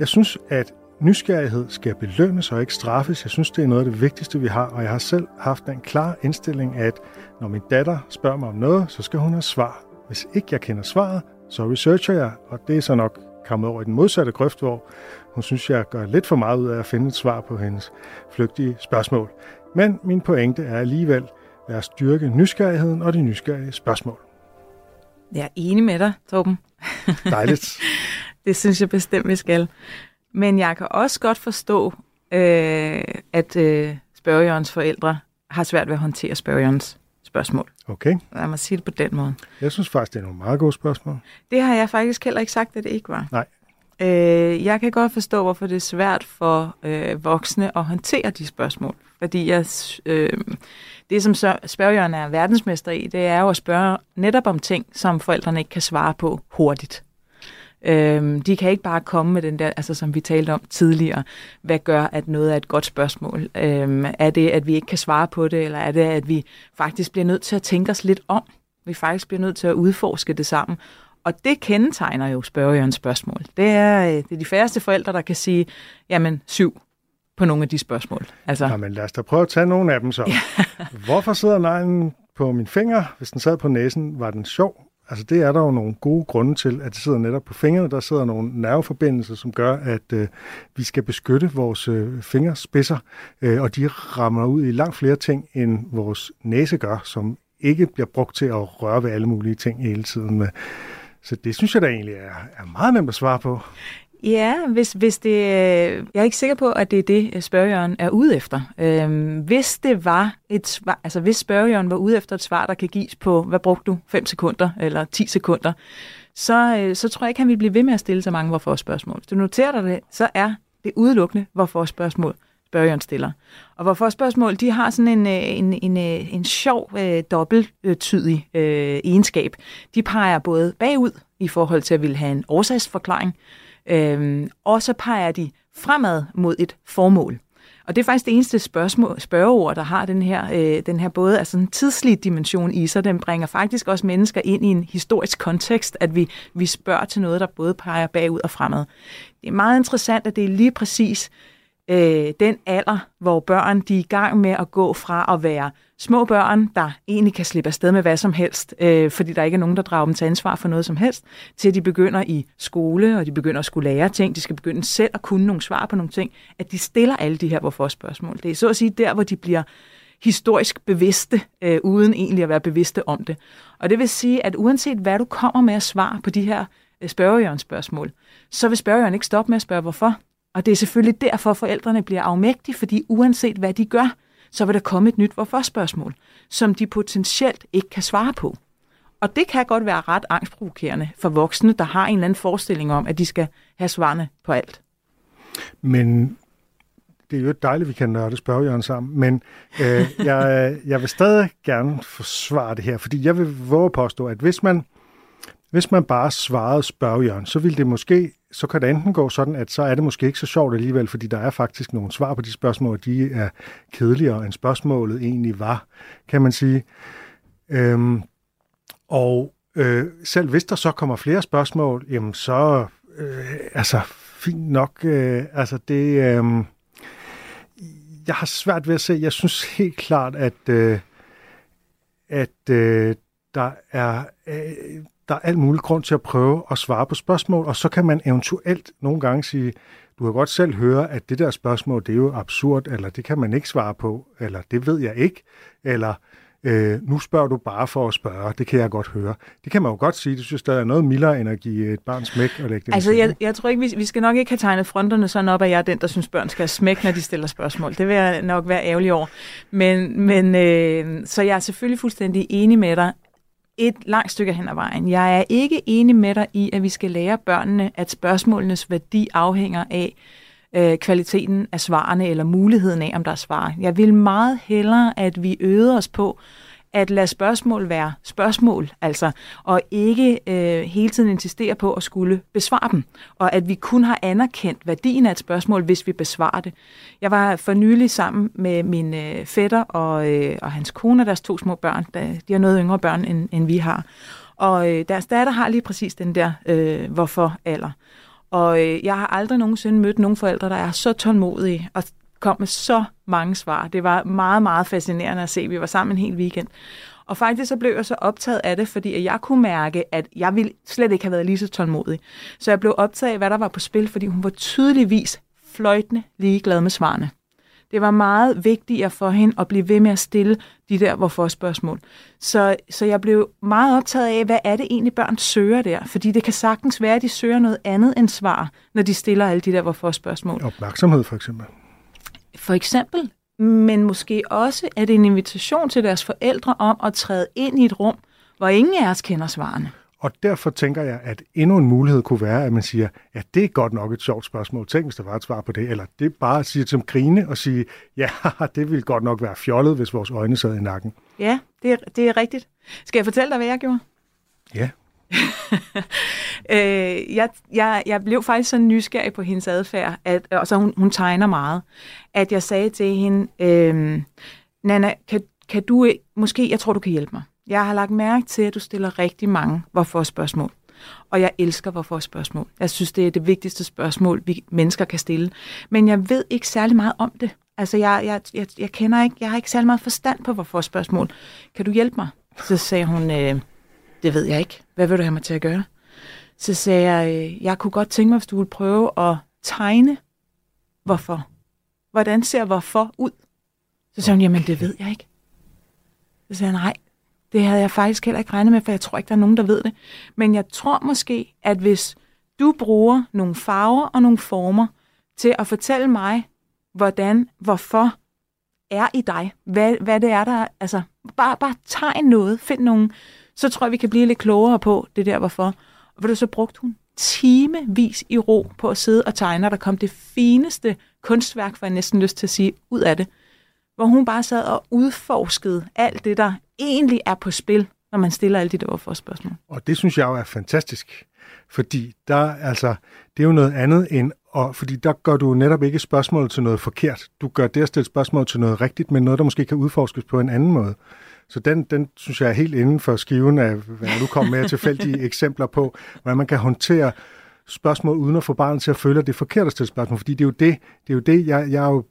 Jeg synes, at nysgerrighed skal belønnes og ikke straffes. Jeg synes, det er noget af det vigtigste, vi har, og jeg har selv haft en klar indstilling, at når min datter spørger mig om noget, så skal hun have svar. Hvis ikke jeg kender svaret, så researcher jeg, og det er så nok kommet over i den modsatte grøft, hvor hun synes, jeg gør lidt for meget ud af at finde et svar på hendes flygtige spørgsmål. Men min pointe er alligevel, at styrke nysgerrigheden og de nysgerrige spørgsmål. Jeg er enig med dig, Torben. Dejligt. det synes jeg bestemt, vi skal. Men jeg kan også godt forstå, øh, at øh, spørgjørens forældre har svært ved at håndtere spørgjørens spørgsmål. Okay. Lad mig sige det på den måde. Jeg synes faktisk, det er nogle meget gode spørgsmål. Det har jeg faktisk heller ikke sagt, at det ikke var. Nej. Øh, jeg kan godt forstå, hvorfor det er svært for øh, voksne at håndtere de spørgsmål. Fordi jeg, øh, det, som spørgjørn er verdensmester i, det er jo at spørge netop om ting, som forældrene ikke kan svare på hurtigt. Øhm, de kan ikke bare komme med den der, altså som vi talte om tidligere, hvad gør, at noget er et godt spørgsmål? Øhm, er det, at vi ikke kan svare på det, eller er det, at vi faktisk bliver nødt til at tænke os lidt om? Vi faktisk bliver nødt til at udforske det sammen. Og det kendetegner jo spørgerens spørgsmål. Det er, øh, det er de færreste forældre, der kan sige, jamen syv på nogle af de spørgsmål. Altså... Jamen lad os da prøve at tage nogle af dem så. Ja. Hvorfor sidder neglen på min finger? Hvis den sad på næsen, var den sjov? Altså det er der jo nogle gode grunde til, at det sidder netop på fingrene. Der sidder nogle nerveforbindelser, som gør, at øh, vi skal beskytte vores øh, fingerspidser, øh, og de rammer ud i langt flere ting, end vores næse gør, som ikke bliver brugt til at røre ved alle mulige ting hele tiden. Med. Så det synes jeg da egentlig er, er meget nemt at svare på. Ja, hvis, hvis det, øh, jeg er ikke sikker på, at det er det, øh, spørgjørn er ude efter. Øhm, hvis det var et svar, altså hvis spørgjørn var ude efter et svar, der kan gives på, hvad brugte du, 5 sekunder eller 10 sekunder, så, øh, så tror jeg ikke, han vil blive ved med at stille så mange hvorfor spørgsmål. Hvis du noterer dig det, så er det udelukkende hvorfor spørgsmål, spørgeren stiller. Og hvorfor spørgsmål, de har sådan en, en, en, en sjov, øh, dobbelttydig øh, egenskab. De peger både bagud i forhold til at ville have en årsagsforklaring, Øhm, og så peger de fremad mod et formål. Og det er faktisk det eneste spørgsmål, spørgeord, der har den her, øh, den her både altså en tidslig dimension i sig. Den bringer faktisk også mennesker ind i en historisk kontekst, at vi, vi spørger til noget, der både peger bagud og fremad. Det er meget interessant, at det er lige præcis øh, den alder, hvor børn de er i gang med at gå fra at være små børn, der egentlig kan slippe afsted med hvad som helst, øh, fordi der ikke er nogen, der drager dem til ansvar for noget som helst, til at de begynder i skole, og de begynder at skulle lære ting, de skal begynde selv at kunne nogle svar på nogle ting, at de stiller alle de her hvorfor-spørgsmål. Det er så at sige der, hvor de bliver historisk bevidste, øh, uden egentlig at være bevidste om det. Og det vil sige, at uanset hvad du kommer med at svare på de her øh, spørgejørnsspørgsmål, så vil spørgejørn ikke stoppe med at spørge hvorfor. Og det er selvfølgelig derfor, forældrene bliver afmægtige, fordi uanset hvad de gør, så vil der komme et nyt hvorfor-spørgsmål, som de potentielt ikke kan svare på. Og det kan godt være ret angstprovokerende for voksne, der har en eller anden forestilling om, at de skal have svarene på alt. Men det er jo dejligt, at vi kan nørde spørgejørn sammen, men øh, jeg, jeg vil stadig gerne forsvare det her, fordi jeg vil våge påstå, at hvis man, hvis man bare svarede spørgejørn, så ville det måske så kan det enten gå sådan, at så er det måske ikke så sjovt alligevel, fordi der er faktisk nogle svar på de spørgsmål, de er kedeligere end spørgsmålet egentlig var, kan man sige. Øhm, og øh, selv hvis der så kommer flere spørgsmål, jamen så, øh, altså fint nok, øh, altså det, øh, jeg har svært ved at se, jeg synes helt klart, at, øh, at øh, der er, øh, der er alt muligt grund til at prøve at svare på spørgsmål, og så kan man eventuelt nogle gange sige, du kan godt selv høre, at det der spørgsmål, det er jo absurd, eller det kan man ikke svare på, eller det ved jeg ikke, eller øh, nu spørger du bare for at spørge, det kan jeg godt høre. Det kan man jo godt sige, det synes der er noget mildere end at give et barn smæk og lægge det Altså, jeg, jeg tror ikke, vi, vi skal nok ikke have tegnet fronterne sådan op, at jeg er den, der synes, børn skal have smæk, når de stiller spørgsmål. Det vil jeg nok være ærgerlig over. Men, men øh, så jeg er selvfølgelig fuldstændig enig med dig, et langt stykke hen ad vejen. Jeg er ikke enig med dig i, at vi skal lære børnene, at spørgsmålenes værdi afhænger af øh, kvaliteten af svarene eller muligheden af, om der er svar. Jeg vil meget hellere, at vi øger os på at lade spørgsmål være spørgsmål, altså, og ikke øh, hele tiden insistere på at skulle besvare dem, og at vi kun har anerkendt værdien af et spørgsmål, hvis vi besvarer det. Jeg var for nylig sammen med min øh, fætter og, øh, og hans kone og deres to små børn. De har noget yngre børn, end, end vi har. Og øh, deres datter har lige præcis den der øh, hvorfor alder. Og øh, jeg har aldrig nogensinde mødt nogen forældre, der er så tålmodige og kom med så mange svar. Det var meget, meget fascinerende at se. Vi var sammen en hel weekend. Og faktisk så blev jeg så optaget af det, fordi jeg kunne mærke, at jeg ville slet ikke have været lige så tålmodig. Så jeg blev optaget af, hvad der var på spil, fordi hun var tydeligvis fløjtende ligeglad med svarene. Det var meget vigtigere for hende at blive ved med at stille de der hvorfor-spørgsmål. Så, så jeg blev meget optaget af, hvad er det egentlig børn søger der? Fordi det kan sagtens være, at de søger noget andet end svar, når de stiller alle de der hvorfor-spørgsmål. Opmærksomhed for eksempel. For eksempel, men måske også er det en invitation til deres forældre om at træde ind i et rum, hvor ingen af os kender svarene. Og derfor tænker jeg, at endnu en mulighed kunne være, at man siger, ja, det er godt nok et sjovt spørgsmål. Tænk, hvis der var et svar på det. Eller det er bare at sige til grine og sige, ja, det ville godt nok være fjollet, hvis vores øjne sad i nakken. Ja, det er, det er rigtigt. Skal jeg fortælle dig, hvad jeg gjorde? Ja. øh, jeg, jeg, jeg blev faktisk så nysgerrig på hendes adfærd, at, og så hun, hun tegner meget, at jeg sagde til hende, øh, Nana, kan, kan du måske, jeg tror, du kan hjælpe mig. Jeg har lagt mærke til, at du stiller rigtig mange hvorfor spørgsmål. Og jeg elsker hvorfor spørgsmål. Jeg synes, det er det vigtigste spørgsmål, vi mennesker kan stille. Men jeg ved ikke særlig meget om det. Altså, jeg, jeg, jeg, jeg kender ikke, jeg har ikke særlig meget forstand på hvorfor spørgsmål. Kan du hjælpe mig? Så sagde hun, øh, det ved jeg ikke. Hvad vil du have mig til at gøre? Så sagde jeg, øh, jeg kunne godt tænke mig, hvis du ville prøve at tegne, hvorfor. Hvordan ser hvorfor ud? Så sagde hun, jamen det ved jeg ikke. Så sagde jeg, nej, det havde jeg faktisk heller ikke regnet med, for jeg tror ikke, der er nogen, der ved det. Men jeg tror måske, at hvis du bruger nogle farver og nogle former til at fortælle mig, hvordan, hvorfor er i dig, hvad, hvad det er, der altså bare, bare tegn noget, find nogle, så tror jeg, vi kan blive lidt klogere på det der, hvorfor. Og du så brugte hun timevis i ro på at sidde og tegne, og der kom det fineste kunstværk, for jeg næsten lyst til at sige, ud af det. Hvor hun bare sad og udforskede alt det, der egentlig er på spil, når man stiller alle de der spørgsmål. Og det synes jeg jo er fantastisk, fordi der, altså, det er jo noget andet end og fordi der gør du netop ikke spørgsmålet til noget forkert. Du gør det at stille spørgsmål til noget rigtigt, men noget, der måske kan udforskes på en anden måde. Så den, den synes jeg er helt inden for skiven af, hvad du kommer med tilfældige eksempler på, hvordan man kan håndtere spørgsmål uden at få barnet til at føle, at det er forkert at stille spørgsmål. Fordi det er jo det, det, er jo det jeg, jeg er jo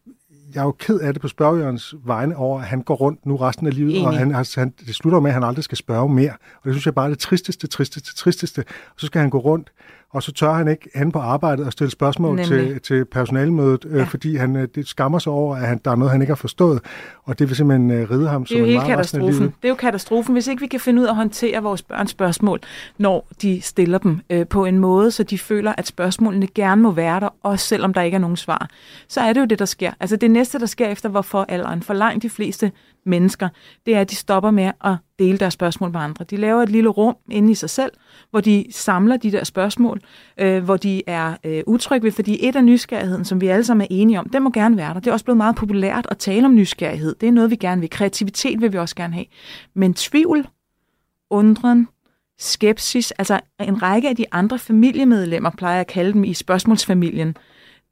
jeg er jo ked af det på spørgejørens vegne over, at han går rundt nu resten af livet, Enig. og han, han, det slutter med, at han aldrig skal spørge mere. Og det synes jeg bare er det tristeste, tristeste, tristeste. Og så skal han gå rundt og så tør han ikke hen på arbejdet og stille spørgsmål til, til personalmødet, øh, ja. fordi han øh, det skammer sig over, at han, der er noget, han ikke har forstået, og det vil simpelthen øh, ride ham som en meget katastrofen. Det er jo katastrofen, hvis ikke vi kan finde ud af at håndtere vores børns spørgsmål, når de stiller dem øh, på en måde, så de føler, at spørgsmålene gerne må være der, også selvom der ikke er nogen svar. Så er det jo det, der sker. Altså det næste, der sker efter hvorfor alderen, for langt de fleste mennesker, det er, at de stopper med at dele deres spørgsmål med andre. De laver et lille rum inde i sig selv, hvor de samler de der spørgsmål, øh, hvor de er øh, utrygge ved, fordi et af nysgerrigheden, som vi alle sammen er enige om, det må gerne være der. Det er også blevet meget populært at tale om nysgerrighed. Det er noget, vi gerne vil. Kreativitet vil vi også gerne have. Men tvivl, undren, skepsis, altså en række af de andre familiemedlemmer, plejer jeg at kalde dem i spørgsmålsfamilien,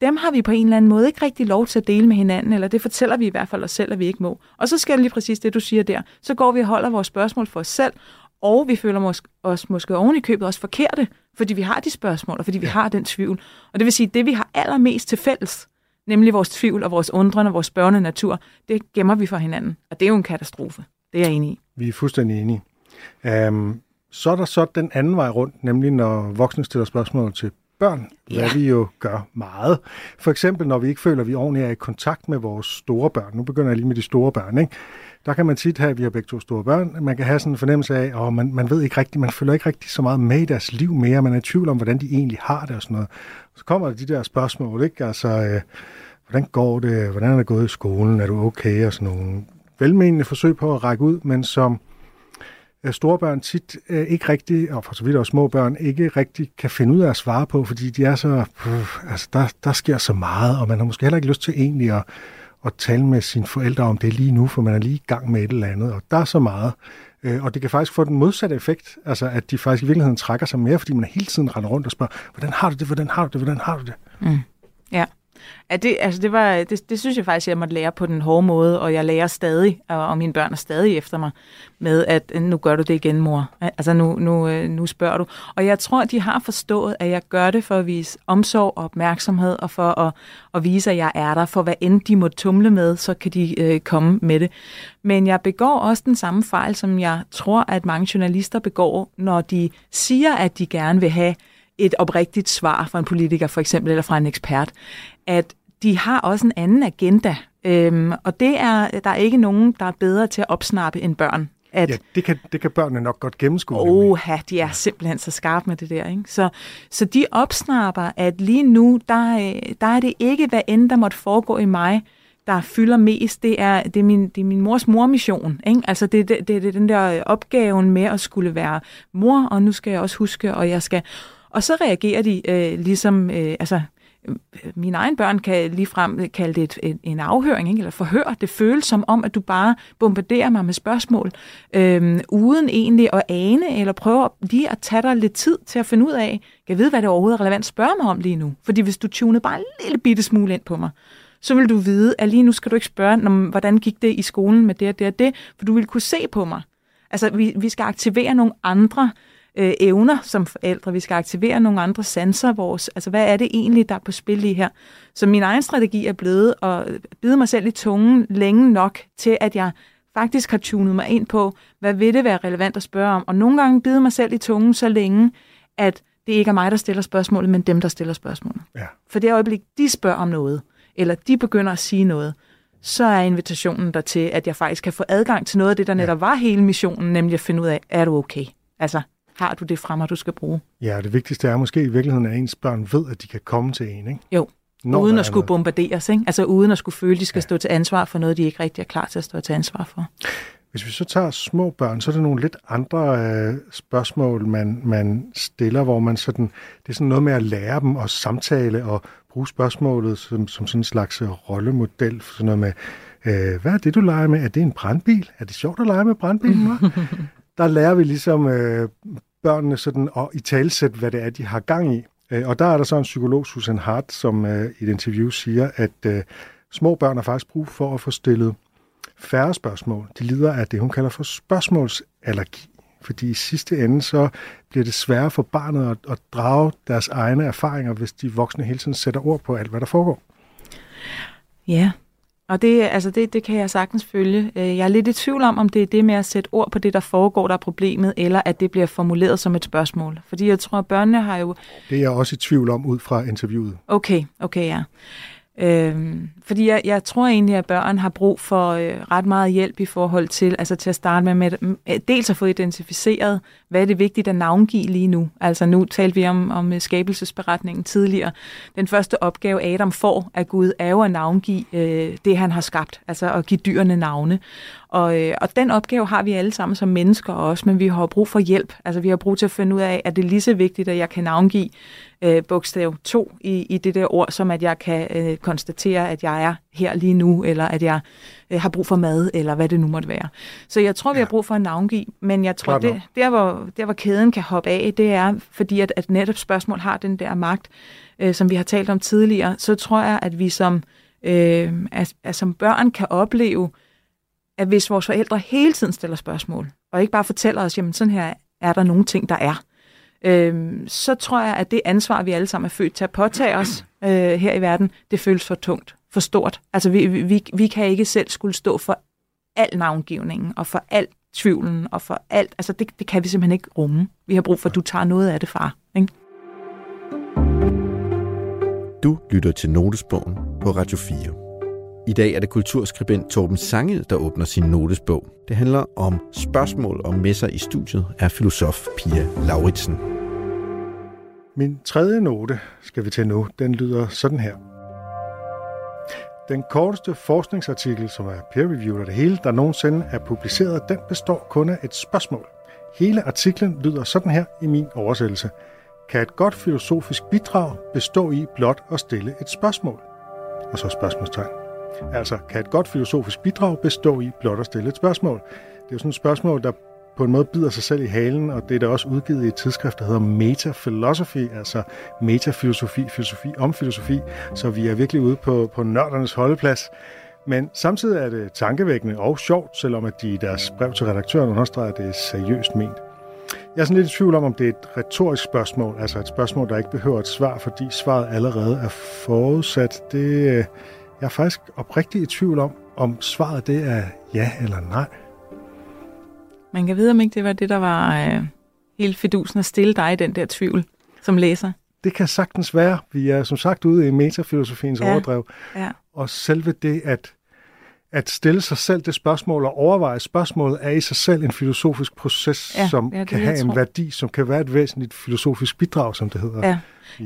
dem har vi på en eller anden måde ikke rigtig lov til at dele med hinanden, eller det fortæller vi i hvert fald os selv, at vi ikke må. Og så sker det lige præcis det, du siger der. Så går vi og holder vores spørgsmål for os selv, og vi føler mås- os måske oven i købet også forkerte, fordi vi har de spørgsmål, og fordi vi har den tvivl. Og det vil sige, at det vi har allermest til fælles, nemlig vores tvivl og vores undren og vores børne natur, det gemmer vi for hinanden. Og det er jo en katastrofe. Det er jeg enig i. Vi er fuldstændig enige. Um, så er der så den anden vej rundt, nemlig når voksne stiller spørgsmål til børn, hvad ja. vi jo gør meget. For eksempel, når vi ikke føler, at vi ordentligt er i kontakt med vores store børn. Nu begynder jeg lige med de store børn, ikke? Der kan man tit have, at vi har begge to store børn. Man kan have sådan en fornemmelse af, at man, man ved ikke rigtigt, man føler ikke rigtig så meget med i deres liv mere. Man er i tvivl om, hvordan de egentlig har det og sådan noget. Så kommer der de der spørgsmål, ikke? Altså, øh, hvordan går det? Hvordan er det gået i skolen? Er du okay? Og sådan nogle velmenende forsøg på at række ud, men som Øh, store børn tit øh, ikke rigtig, og for så vidt også små børn, ikke rigtig kan finde ud af at svare på, fordi de er så, uh, altså der, der sker så meget, og man har måske heller ikke lyst til egentlig at, at tale med sine forældre om det lige nu, for man er lige i gang med et eller andet, og der er så meget. Øh, og det kan faktisk få den modsatte effekt, altså at de faktisk i virkeligheden trækker sig mere, fordi man hele tiden render rundt og spørger, hvordan har du det, hvordan har du det, hvordan har du det? Mm. Ja. Ja, det, altså det, var, det, det synes jeg faktisk, jeg måtte lære på den hårde måde, og jeg lærer stadig, og mine børn er stadig efter mig, med at øh, nu gør du det igen, mor. Altså nu, nu, øh, nu spørger du. Og jeg tror, de har forstået, at jeg gør det for at vise omsorg og opmærksomhed, og for at, at vise, at jeg er der. For hvad end de må tumle med, så kan de øh, komme med det. Men jeg begår også den samme fejl, som jeg tror, at mange journalister begår, når de siger, at de gerne vil have et oprigtigt svar fra en politiker for eksempel, eller fra en ekspert, at de har også en anden agenda. Øhm, og det er, der er ikke nogen, der er bedre til at opsnappe end børn. At, ja, det kan, det kan børnene nok godt gennemskue. Oha, de er simpelthen så skarpe med det der. Ikke? Så, så de opsnapper, at lige nu, der, der er det ikke, hvad end der måtte foregå i mig, der fylder mest, det er, det er, min, det er min mors mormission. Ikke? Altså det, det, det, det er den der opgaven med at skulle være mor, og nu skal jeg også huske, og jeg skal... Og så reagerer de øh, ligesom, øh, altså mine egne børn kan ligefrem kalde det et, et, en afhøring, ikke? eller forhør. Det føles som om, at du bare bombarderer mig med spørgsmål, øhm, uden egentlig at ane, eller prøve lige at tage dig lidt tid til at finde ud af, kan jeg vide, hvad det overhovedet er relevant at spørge mig om lige nu. Fordi hvis du tunede bare en lille bitte smule ind på mig, så vil du vide, at lige nu skal du ikke spørge, hvordan gik det i skolen med det og det og det, for du vil kunne se på mig. Altså, vi, vi skal aktivere nogle andre øh, evner som forældre. Vi skal aktivere nogle andre sanser. Vores, altså, hvad er det egentlig, der er på spil lige her? Så min egen strategi er blevet at bide mig selv i tungen længe nok til, at jeg faktisk har tunet mig ind på, hvad vil det være relevant at spørge om. Og nogle gange bide mig selv i tungen så længe, at det ikke er mig, der stiller spørgsmålet, men dem, der stiller spørgsmålet. Ja. For det øjeblik, de spørger om noget, eller de begynder at sige noget, så er invitationen der til, at jeg faktisk kan få adgang til noget af det, der netop var hele missionen, nemlig at finde ud af, er du okay? Altså, har du det fremme, du skal bruge. Ja, det vigtigste er måske i virkeligheden, at ens børn ved, at de kan komme til en, ikke? Jo, Når uden at skulle noget. bombarderes, ikke? Altså uden at skulle føle, at de skal ja. stå til ansvar for noget, de ikke rigtig er klar til at stå til ansvar for. Hvis vi så tager små børn, så er der nogle lidt andre øh, spørgsmål, man, man stiller, hvor man sådan, det er sådan noget med at lære dem at samtale og bruge spørgsmålet som, som sådan en slags øh, rollemodel. Sådan noget med, øh, hvad er det, du leger med? Er det en brandbil? Er det sjovt at lege med brandbilen? der lærer vi ligesom øh, børnene sådan og i talsæt, hvad det er, de har gang i. Øh, og der er der så en psykolog, Susan Hart, som øh, i et interview siger, at øh, små børn har faktisk brug for at få stillet færre spørgsmål. De lider af det, hun kalder for spørgsmålsallergi. Fordi i sidste ende, så bliver det sværere for barnet at, at drage deres egne erfaringer, hvis de voksne hele tiden sætter ord på alt, hvad der foregår. Ja, og det, altså det, det kan jeg sagtens følge. Jeg er lidt i tvivl om, om det er det med at sætte ord på det, der foregår, der er problemet, eller at det bliver formuleret som et spørgsmål. Fordi jeg tror, at børnene har jo... Det er jeg også i tvivl om ud fra interviewet. Okay, okay, ja. Øhm, fordi jeg, jeg tror egentlig, at børn har brug for øh, ret meget hjælp i forhold til, altså til at starte med, med dels at få identificeret, hvad er det vigtigt at navngive lige nu. Altså nu talte vi om, om øh, skabelsesberetningen tidligere. Den første opgave, Adam får af Gud, er jo at navngive øh, det, han har skabt, altså at give dyrene navne. Og, øh, og den opgave har vi alle sammen som mennesker også, men vi har brug for hjælp. Altså vi har brug til at finde ud af, at det er lige så vigtigt, at jeg kan navngive øh, bogstav 2 i, i det der ord, som at jeg kan øh, konstatere, at jeg er her lige nu, eller at jeg øh, har brug for mad, eller hvad det nu måtte være. Så jeg tror, vi har brug for en navngive, men jeg tror, det, der, hvor, der hvor kæden kan hoppe af, det er, fordi at, at netop spørgsmål har den der magt, øh, som vi har talt om tidligere, så tror jeg, at vi som, øh, at, at som børn kan opleve, at hvis vores forældre hele tiden stiller spørgsmål, og ikke bare fortæller os, jamen sådan her er der nogle ting, der er, øh, så tror jeg, at det ansvar, vi alle sammen er født til at påtage os øh, her i verden, det føles for tungt, for stort. Altså vi, vi, vi kan ikke selv skulle stå for al navngivningen, og for alt tvivlen, og for alt, altså det, det kan vi simpelthen ikke rumme. Vi har brug for, at du tager noget af det, far. Ikke? Du lytter til Notesbogen på Radio 4. I dag er det kulturskribent Torben Sangel, der åbner sin notesbog. Det handler om spørgsmål og med sig i studiet af filosof Pia Lauritsen. Min tredje note skal vi til nu. Den lyder sådan her. Den korteste forskningsartikel, som er peer-reviewed af det hele, der nogensinde er publiceret, den består kun af et spørgsmål. Hele artiklen lyder sådan her i min oversættelse. Kan et godt filosofisk bidrag bestå i blot at stille et spørgsmål? Og så spørgsmålstegn. Altså, kan et godt filosofisk bidrag bestå i blot at stille et spørgsmål? Det er jo sådan et spørgsmål, der på en måde bider sig selv i halen, og det er da også udgivet i et tidsskrift, der hedder Meta Philosophy, altså metafilosofi, filosofi om filosofi, så vi er virkelig ude på, på nørdernes holdeplads. Men samtidig er det tankevækkende og sjovt, selvom at de i deres brev til redaktøren understreger, at det er seriøst ment. Jeg er sådan lidt i tvivl om, om det er et retorisk spørgsmål, altså et spørgsmål, der ikke behøver et svar, fordi svaret allerede er forudsat. Det, øh, jeg er faktisk oprigtigt i tvivl om, om svaret det er ja eller nej. Man kan vide, om ikke det var det, der var øh, helt fedusen at stille dig i den der tvivl som læser. Det kan sagtens være. Vi er som sagt ude i metafilosofiens ja. overdrev. Ja. Og selve det at, at stille sig selv det spørgsmål og overveje spørgsmålet er i sig selv en filosofisk proces, ja, som ja, det kan have en værdi, som kan være et væsentligt filosofisk bidrag, som det hedder. Ja.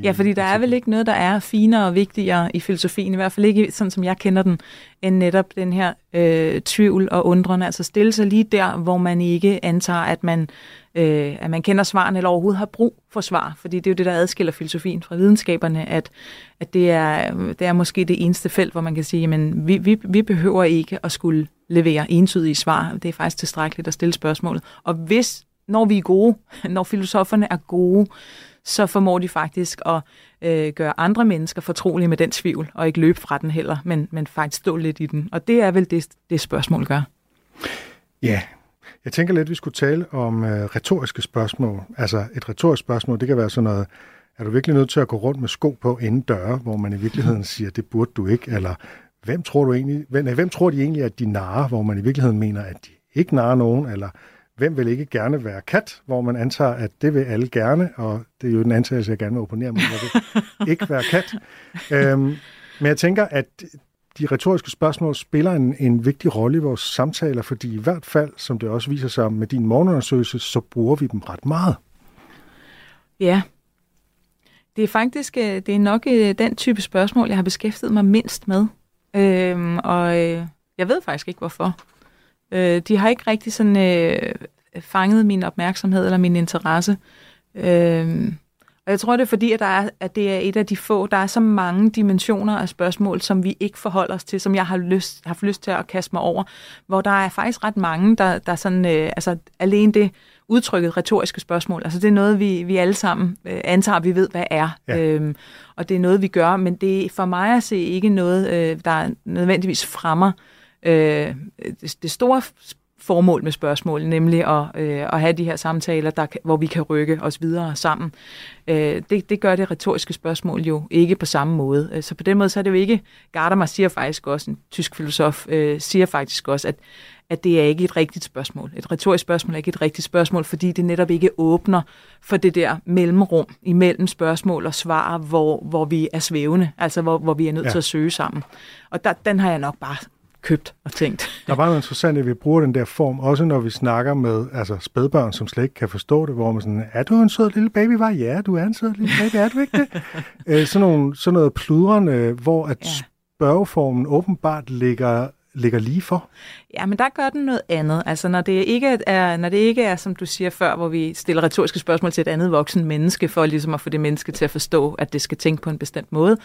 Ja, fordi der er vel ikke noget, der er finere og vigtigere i filosofien, i hvert fald ikke sådan, som jeg kender den, end netop den her øh, tvivl og undrende. Altså stille sig lige der, hvor man ikke antager, at man, øh, at man kender svaren eller overhovedet har brug for svar. Fordi det er jo det, der adskiller filosofien fra videnskaberne, at, at det, er, det er måske det eneste felt, hvor man kan sige, at vi, vi, vi behøver ikke at skulle levere entydige svar. Det er faktisk tilstrækkeligt at stille spørgsmålet. Og hvis, når vi er gode, når filosoferne er gode, så formår de faktisk at øh, gøre andre mennesker fortrolige med den tvivl, og ikke løbe fra den heller, men, men faktisk stå lidt i den. Og det er vel det, det spørgsmål gør. Ja, jeg tænker lidt, at vi skulle tale om øh, retoriske spørgsmål. Altså et retorisk spørgsmål, det kan være sådan noget, er du virkelig nødt til at gå rundt med sko på inden døre, hvor man i virkeligheden siger, det burde du ikke, eller hvem tror, du egentlig, hvem, hvem tror de egentlig, at de narer, hvor man i virkeligheden mener, at de ikke narer nogen, eller hvem vil ikke gerne være kat, hvor man antager, at det vil alle gerne, og det er jo den antagelse, jeg gerne vil opponere jeg vil ikke være kat. Øhm, men jeg tænker, at de retoriske spørgsmål spiller en, en vigtig rolle i vores samtaler, fordi i hvert fald, som det også viser sig med din morgenundersøgelse, så bruger vi dem ret meget. Ja. Det er faktisk øh, det er nok øh, den type spørgsmål, jeg har beskæftiget mig mindst med. Øhm, og øh, jeg ved faktisk ikke, hvorfor. Øh, de har ikke rigtig sådan øh, fanget min opmærksomhed eller min interesse. Øh, og jeg tror, det er fordi, at, der er, at det er et af de få, der er så mange dimensioner af spørgsmål, som vi ikke forholder os til, som jeg har lyst, har lyst til at kaste mig over, hvor der er faktisk ret mange, der, der sådan, øh, altså alene det udtrykket retoriske spørgsmål. Altså det er noget, vi, vi alle sammen øh, antager, vi ved, hvad er. Ja. Øhm, og det er noget, vi gør, men det er for mig at se ikke noget, øh, der nødvendigvis fremmer øh, det, det store formål med spørgsmål, nemlig at, øh, at have de her samtaler, der, hvor vi kan rykke os videre sammen. Øh, det, det gør det retoriske spørgsmål jo ikke på samme måde. Øh, så på den måde så er det jo ikke, Gadamer siger faktisk også, en tysk filosof øh, siger faktisk også, at, at det er ikke et rigtigt spørgsmål. Et retorisk spørgsmål er ikke et rigtigt spørgsmål, fordi det netop ikke åbner for det der mellemrum imellem spørgsmål og svar, hvor, hvor vi er svævende, altså hvor, hvor vi er nødt ja. til at søge sammen. Og der, den har jeg nok bare købt og tænkt. Der var noget interessant, at vi bruger den der form, også når vi snakker med altså spædbørn, som slet ikke kan forstå det, hvor man sådan, er du en sød lille baby? Var ja, du er en sød lille baby, er du ikke det? øh, sådan, nogle, sådan noget pludrende, hvor at ja. spørgeformen åbenbart ligger ligger lige for? Ja, men der gør den noget andet. Altså, når det, ikke er, når det ikke er, som du siger før, hvor vi stiller retoriske spørgsmål til et andet voksen menneske, for ligesom at få det menneske til at forstå, at det skal tænke på en bestemt måde,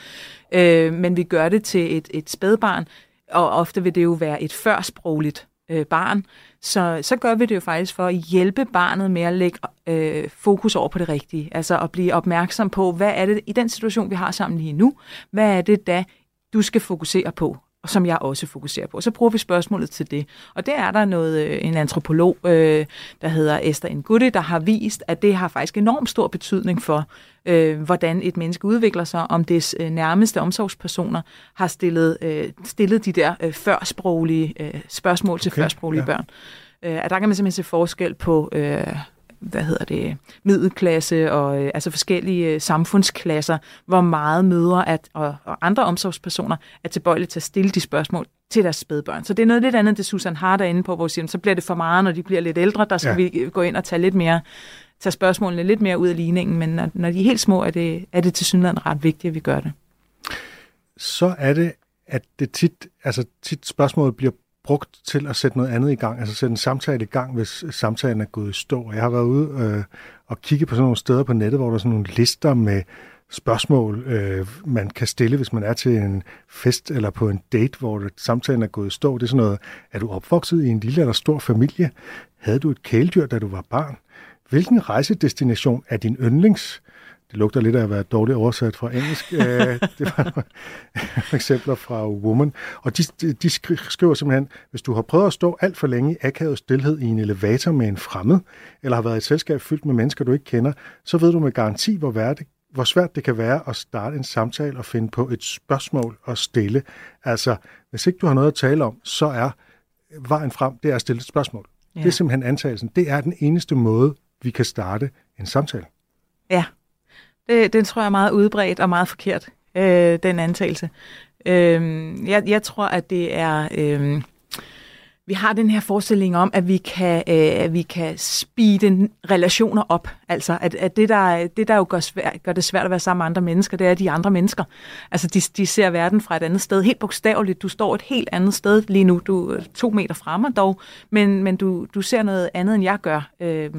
øh, men vi gør det til et, et spædbarn, og ofte vil det jo være et førsprogligt øh, barn, så, så gør vi det jo faktisk for at hjælpe barnet med at lægge øh, fokus over på det rigtige. Altså at blive opmærksom på, hvad er det i den situation, vi har sammen lige nu, hvad er det da, du skal fokusere på? Og som jeg også fokuserer på. Så bruger vi spørgsmålet til det. Og det er der noget, øh, en antropolog, øh, der hedder Esther Ngudi, der har vist, at det har faktisk enormt stor betydning for, øh, hvordan et menneske udvikler sig, om dets øh, nærmeste omsorgspersoner har stillet, øh, stillet de der øh, førsproglige øh, spørgsmål til okay, førsproglige ja. børn. Øh, at der kan man simpelthen se forskel på... Øh, hvad hedder det, middelklasse og øh, altså forskellige øh, samfundsklasser, hvor meget mødre at, og, og andre omsorgspersoner er tilbøjelige til at stille de spørgsmål til deres spædbørn. Så det er noget lidt andet, det Susan Hart er inde på, hvor vi siger, så bliver det for meget, når de bliver lidt ældre, der skal ja. vi gå ind og tage lidt mere tage spørgsmålene lidt mere ud af ligningen, men når, når de er helt små, er det, er det til synligheden ret vigtigt, at vi gør det. Så er det, at det tit, altså tit spørgsmålet bliver brugt til at sætte noget andet i gang, altså sætte en samtale i gang, hvis samtalen er gået i stå. Jeg har været ude øh, og kigge på sådan nogle steder på nettet, hvor der er sådan nogle lister med spørgsmål, øh, man kan stille, hvis man er til en fest eller på en date, hvor samtalen er gået i stå. Det er sådan noget, er du opvokset i en lille eller stor familie? Havde du et kæledyr, da du var barn? Hvilken rejsedestination er din yndlings? Det lugter lidt af at være dårligt oversat fra engelsk. Øh, det var eksempler fra Woman. Og de, de skriver simpelthen, hvis du har prøvet at stå alt for længe i akavet stillhed i en elevator med en fremmed, eller har været i et selskab fyldt med mennesker, du ikke kender, så ved du med garanti, hvor, værd det, hvor svært det kan være at starte en samtale og finde på et spørgsmål og stille. Altså, hvis ikke du har noget at tale om, så er vejen frem, det er at stille et spørgsmål. Ja. Det er simpelthen antagelsen. Det er den eneste måde, vi kan starte en samtale. Ja, det, den tror jeg er meget udbredt og meget forkert, øh, den antagelse. Øh, jeg, jeg tror, at det er... Øh, vi har den her forestilling om, at vi kan, øh, at vi kan speede relationer op. Altså, at, at det, der, det, der jo gør, svær, gør det svært at være sammen med andre mennesker, det er de andre mennesker. Altså, de, de ser verden fra et andet sted. Helt bogstaveligt. Du står et helt andet sted lige nu. Du er to meter fremme dog, men, men du, du ser noget andet, end jeg gør. Øh,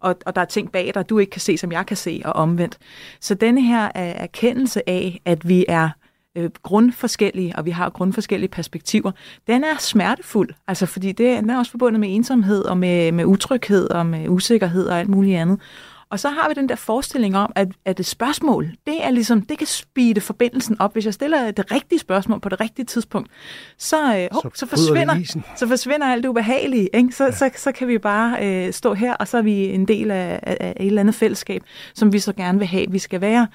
og, og der er ting bag dig, du ikke kan se, som jeg kan se, og omvendt. Så denne her øh, erkendelse af, at vi er øh, grundforskellige, og vi har grundforskellige perspektiver, den er smertefuld, altså fordi det, den er også forbundet med ensomhed og med, med utryghed og med usikkerhed og alt muligt andet. Og så har vi den der forestilling om, at, at et spørgsmål, det er ligesom, det kan speede forbindelsen op. Hvis jeg stiller det rigtige spørgsmål på det rigtige tidspunkt, så, øh, så, så, forsvinder, så forsvinder alt det ubehagelige. Ikke? Så, ja. så, så kan vi bare øh, stå her, og så er vi en del af, af, af et eller andet fællesskab, som vi så gerne vil have, vi skal være.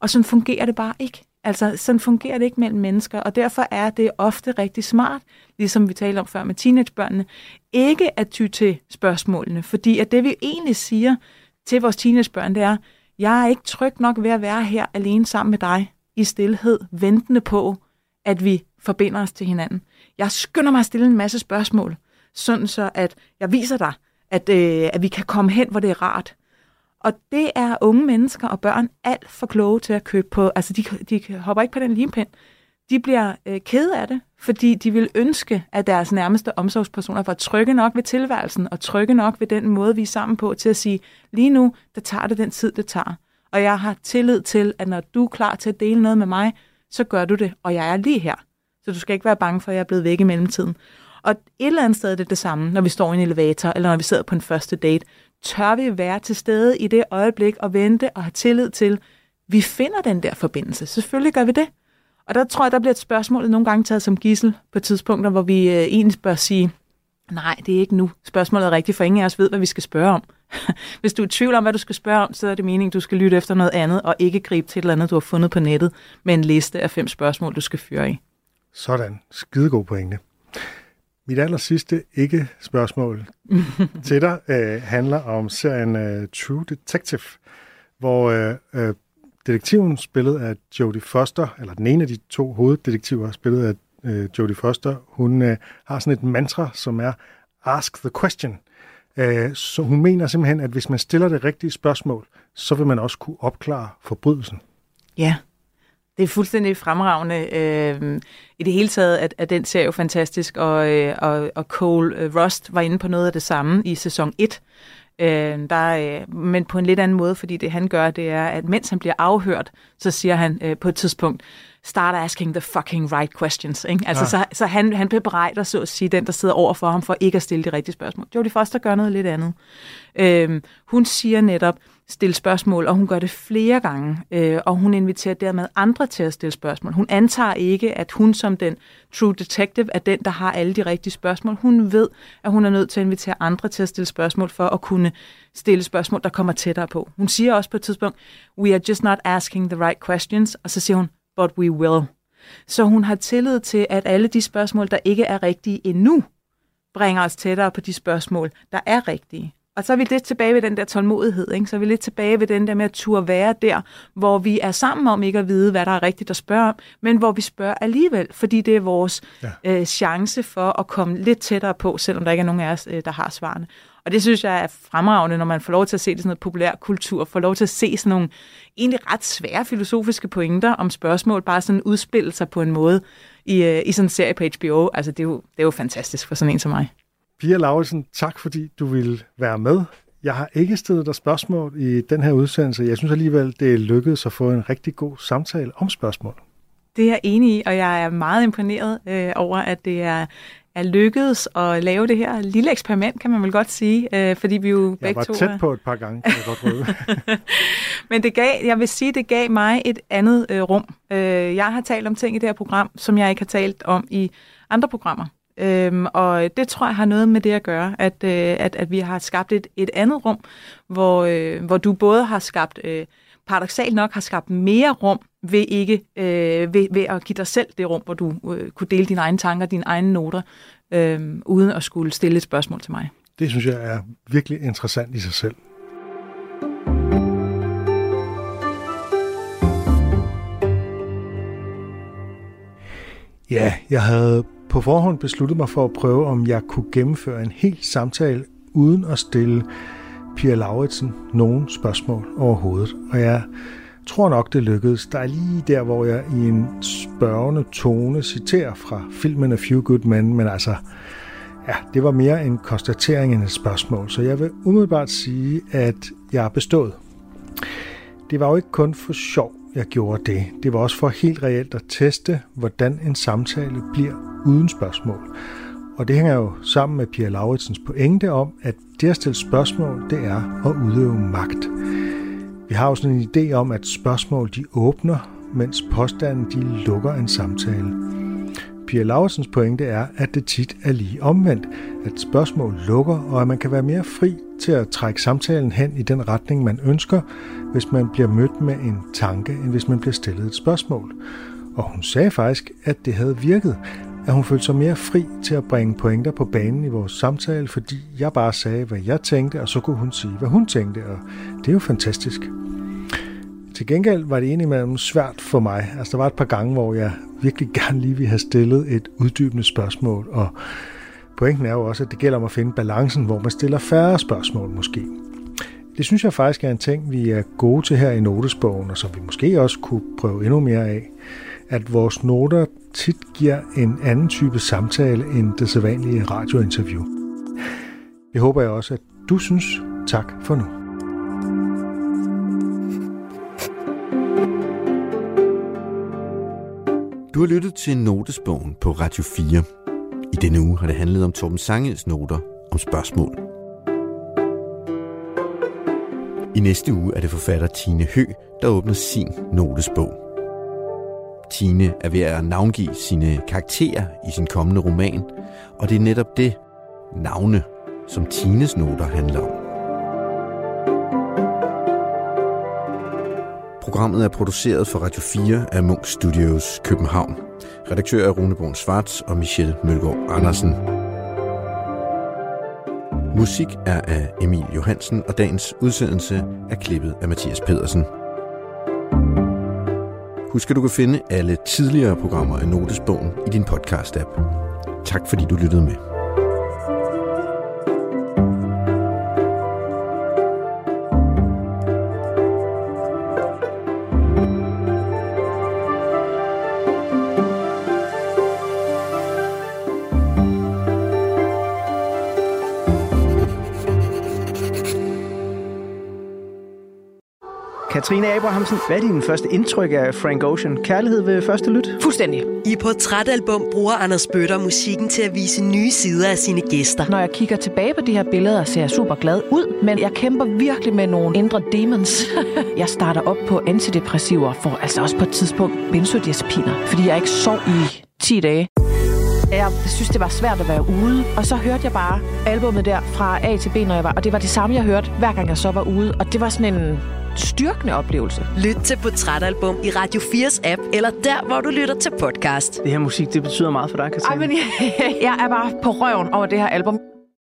Og sådan fungerer det bare ikke. Altså, sådan fungerer det ikke mellem mennesker, og derfor er det ofte rigtig smart, ligesom vi talte om før med teenagebørnene, ikke at ty til spørgsmålene, fordi at det vi egentlig siger til vores teenagebørn, det er, jeg er ikke tryg nok ved at være her alene sammen med dig i stillhed, ventende på, at vi forbinder os til hinanden. Jeg skynder mig at stille en masse spørgsmål, sådan så at jeg viser dig, at, øh, at vi kan komme hen, hvor det er rart. Og det er unge mennesker og børn alt for kloge til at købe på. Altså, de, de hopper ikke på den limpind. De bliver øh, kede af det, fordi de vil ønske, at deres nærmeste omsorgspersoner var trygge nok ved tilværelsen, og trygge nok ved den måde, vi er sammen på, til at sige, lige nu, der tager det den tid, det tager. Og jeg har tillid til, at når du er klar til at dele noget med mig, så gør du det, og jeg er lige her. Så du skal ikke være bange for, at jeg er blevet væk i mellemtiden. Og et eller andet sted er det det samme, når vi står i en elevator, eller når vi sidder på en første date tør vi være til stede i det øjeblik og vente og have tillid til, vi finder den der forbindelse. Selvfølgelig gør vi det. Og der tror jeg, der bliver et spørgsmål nogle gange taget som gissel på tidspunkter, hvor vi øh, egentlig bør sige, nej, det er ikke nu. Spørgsmålet er rigtigt, for ingen af os ved, hvad vi skal spørge om. Hvis du er i tvivl om, hvad du skal spørge om, så er det meningen, du skal lytte efter noget andet, og ikke gribe til et eller andet, du har fundet på nettet, med en liste af fem spørgsmål, du skal fyre i. Sådan. Skidegod pointe. Mit aller sidste ikke-spørgsmål til dig øh, handler om serien øh, True Detective, hvor øh, øh, detektiven spillet af Jodie Foster, eller den ene af de to hoveddetektiver spillet af øh, Jodie Foster, hun øh, har sådan et mantra, som er Ask the question. Øh, så hun mener simpelthen, at hvis man stiller det rigtige spørgsmål, så vil man også kunne opklare forbrydelsen. Ja, det er fuldstændig fremragende. Øh, I det hele taget at, at den serie jo fantastisk, og, øh, og, og Cole øh, Rust var inde på noget af det samme i sæson 1. Øh, der, øh, men på en lidt anden måde, fordi det han gør, det er, at mens han bliver afhørt, så siger han øh, på et tidspunkt, start asking the fucking right questions. Ikke? Altså, ja. så, så han, han bebrejder, så at sige, den, der sidder over for ham, for ikke at stille de rigtige spørgsmål. Jodie Foster gør noget lidt andet. Øh, hun siger netop, stille spørgsmål, og hun gør det flere gange, øh, og hun inviterer dermed andre til at stille spørgsmål. Hun antager ikke, at hun som den true detective er den, der har alle de rigtige spørgsmål. Hun ved, at hun er nødt til at invitere andre til at stille spørgsmål for at kunne stille spørgsmål, der kommer tættere på. Hun siger også på et tidspunkt, we are just not asking the right questions, og så siger hun, but we will. Så hun har tillid til, at alle de spørgsmål, der ikke er rigtige endnu, bringer os tættere på de spørgsmål, der er rigtige. Og så er vi lidt tilbage ved den der tålmodighed, ikke? så er vi lidt tilbage ved den der med at turde være der, hvor vi er sammen om ikke at vide, hvad der er rigtigt at spørge om, men hvor vi spørger alligevel, fordi det er vores ja. øh, chance for at komme lidt tættere på, selvom der ikke er nogen af os, øh, der har svarene. Og det synes jeg er fremragende, når man får lov til at se det sådan noget populær kultur, får lov til at se sådan nogle egentlig ret svære filosofiske pointer om spørgsmål, bare sådan udspille sig på en måde i, øh, i sådan en serie på HBO. Altså det er, jo, det er jo fantastisk for sådan en som mig. Pia Lauritsen, tak fordi du ville være med. Jeg har ikke stillet dig spørgsmål i den her udsendelse. Jeg synes alligevel, det er lykkedes at få en rigtig god samtale om spørgsmål. Det er jeg enig i, og jeg er meget imponeret øh, over, at det er, er lykkedes at lave det her lille eksperiment, kan man vel godt sige, øh, fordi vi jo jeg begge to... Var tæt på et par gange, kan jeg godt røde. Men det gav, jeg vil sige, det gav mig et andet øh, rum. Øh, jeg har talt om ting i det her program, som jeg ikke har talt om i andre programmer. Øhm, og det tror jeg har noget med det at gøre, at, øh, at, at vi har skabt et, et andet rum, hvor, øh, hvor du både har skabt, øh, paradoxalt nok har skabt mere rum ved ikke øh, ved, ved at give dig selv det rum, hvor du øh, kunne dele dine egne tanker, dine egne noter, øh, uden at skulle stille et spørgsmål til mig. Det synes jeg er virkelig interessant i sig selv. Ja, jeg havde på forhånd besluttet mig for at prøve, om jeg kunne gennemføre en hel samtale uden at stille Pia Lauritsen nogen spørgsmål overhovedet. Og jeg tror nok, det lykkedes. Der er lige der, hvor jeg i en spørgende tone citerer fra filmen A Few Good Men, men altså, ja, det var mere en konstatering end et spørgsmål. Så jeg vil umiddelbart sige, at jeg er bestået. Det var jo ikke kun for sjov, jeg gjorde det. Det var også for helt reelt at teste, hvordan en samtale bliver uden spørgsmål. Og det hænger jo sammen med Pia Lauritsens pointe om, at det at stille spørgsmål, det er at udøve magt. Vi har jo sådan en idé om, at spørgsmål de åbner, mens påstanden de lukker en samtale. Pia Lauritsens pointe er, at det tit er lige omvendt, at spørgsmål lukker, og at man kan være mere fri til at trække samtalen hen i den retning, man ønsker, hvis man bliver mødt med en tanke, end hvis man bliver stillet et spørgsmål. Og hun sagde faktisk, at det havde virket, at hun følte sig mere fri til at bringe pointer på banen i vores samtale, fordi jeg bare sagde, hvad jeg tænkte, og så kunne hun sige, hvad hun tænkte, og det er jo fantastisk. Til gengæld var det indimellem svært for mig. Altså, der var et par gange, hvor jeg virkelig gerne lige ville have stillet et uddybende spørgsmål, og pointen er jo også, at det gælder om at finde balancen, hvor man stiller færre spørgsmål måske. Det synes jeg faktisk er en ting, vi er gode til her i notesbogen, og som vi måske også kunne prøve endnu mere af. At vores noter tit giver en anden type samtale end det sædvanlige radiointerview. Det håber jeg også, at du synes. Tak for nu. Du har lyttet til Notesbogen på Radio 4. I denne uge har det handlet om Torben Sangels noter om spørgsmål. I næste uge er det forfatter Tine Hø, der åbner sin notesbog. Tine er ved at navngive sine karakterer i sin kommende roman, og det er netop det, navne, som Tines noter handler om. Programmet er produceret for Radio 4 af Munk Studios København. Redaktør er Rune Born Svarts og Michelle Mølgaard Andersen. Musik er af Emil Johansen, og dagens udsendelse er klippet af Mathias Pedersen. Husk, at du kan finde alle tidligere programmer af Notesbogen i din podcast-app. Tak fordi du lyttede med. Katrine Abrahamsen, hvad er din første indtryk af Frank Ocean? Kærlighed ved første lyt? Fuldstændig. I portrætalbum bruger Anders Bøtter musikken til at vise nye sider af sine gæster. Når jeg kigger tilbage på de her billeder, ser jeg super glad ud, men jeg kæmper virkelig med nogle indre demons. jeg starter op på antidepressiver, for altså også på et tidspunkt benzodiazepiner, fordi jeg ikke sov i 10 dage. Jeg synes, det var svært at være ude, og så hørte jeg bare albummet der fra A til B, når jeg var, og det var det samme, jeg hørte, hver gang jeg så var ude, og det var sådan en styrkende oplevelse. Lyt til Portrætalbum i Radio 4's app, eller der, hvor du lytter til podcast. Det her musik, det betyder meget for dig, Katrine. Ej, men jeg, jeg er bare på røven over det her album.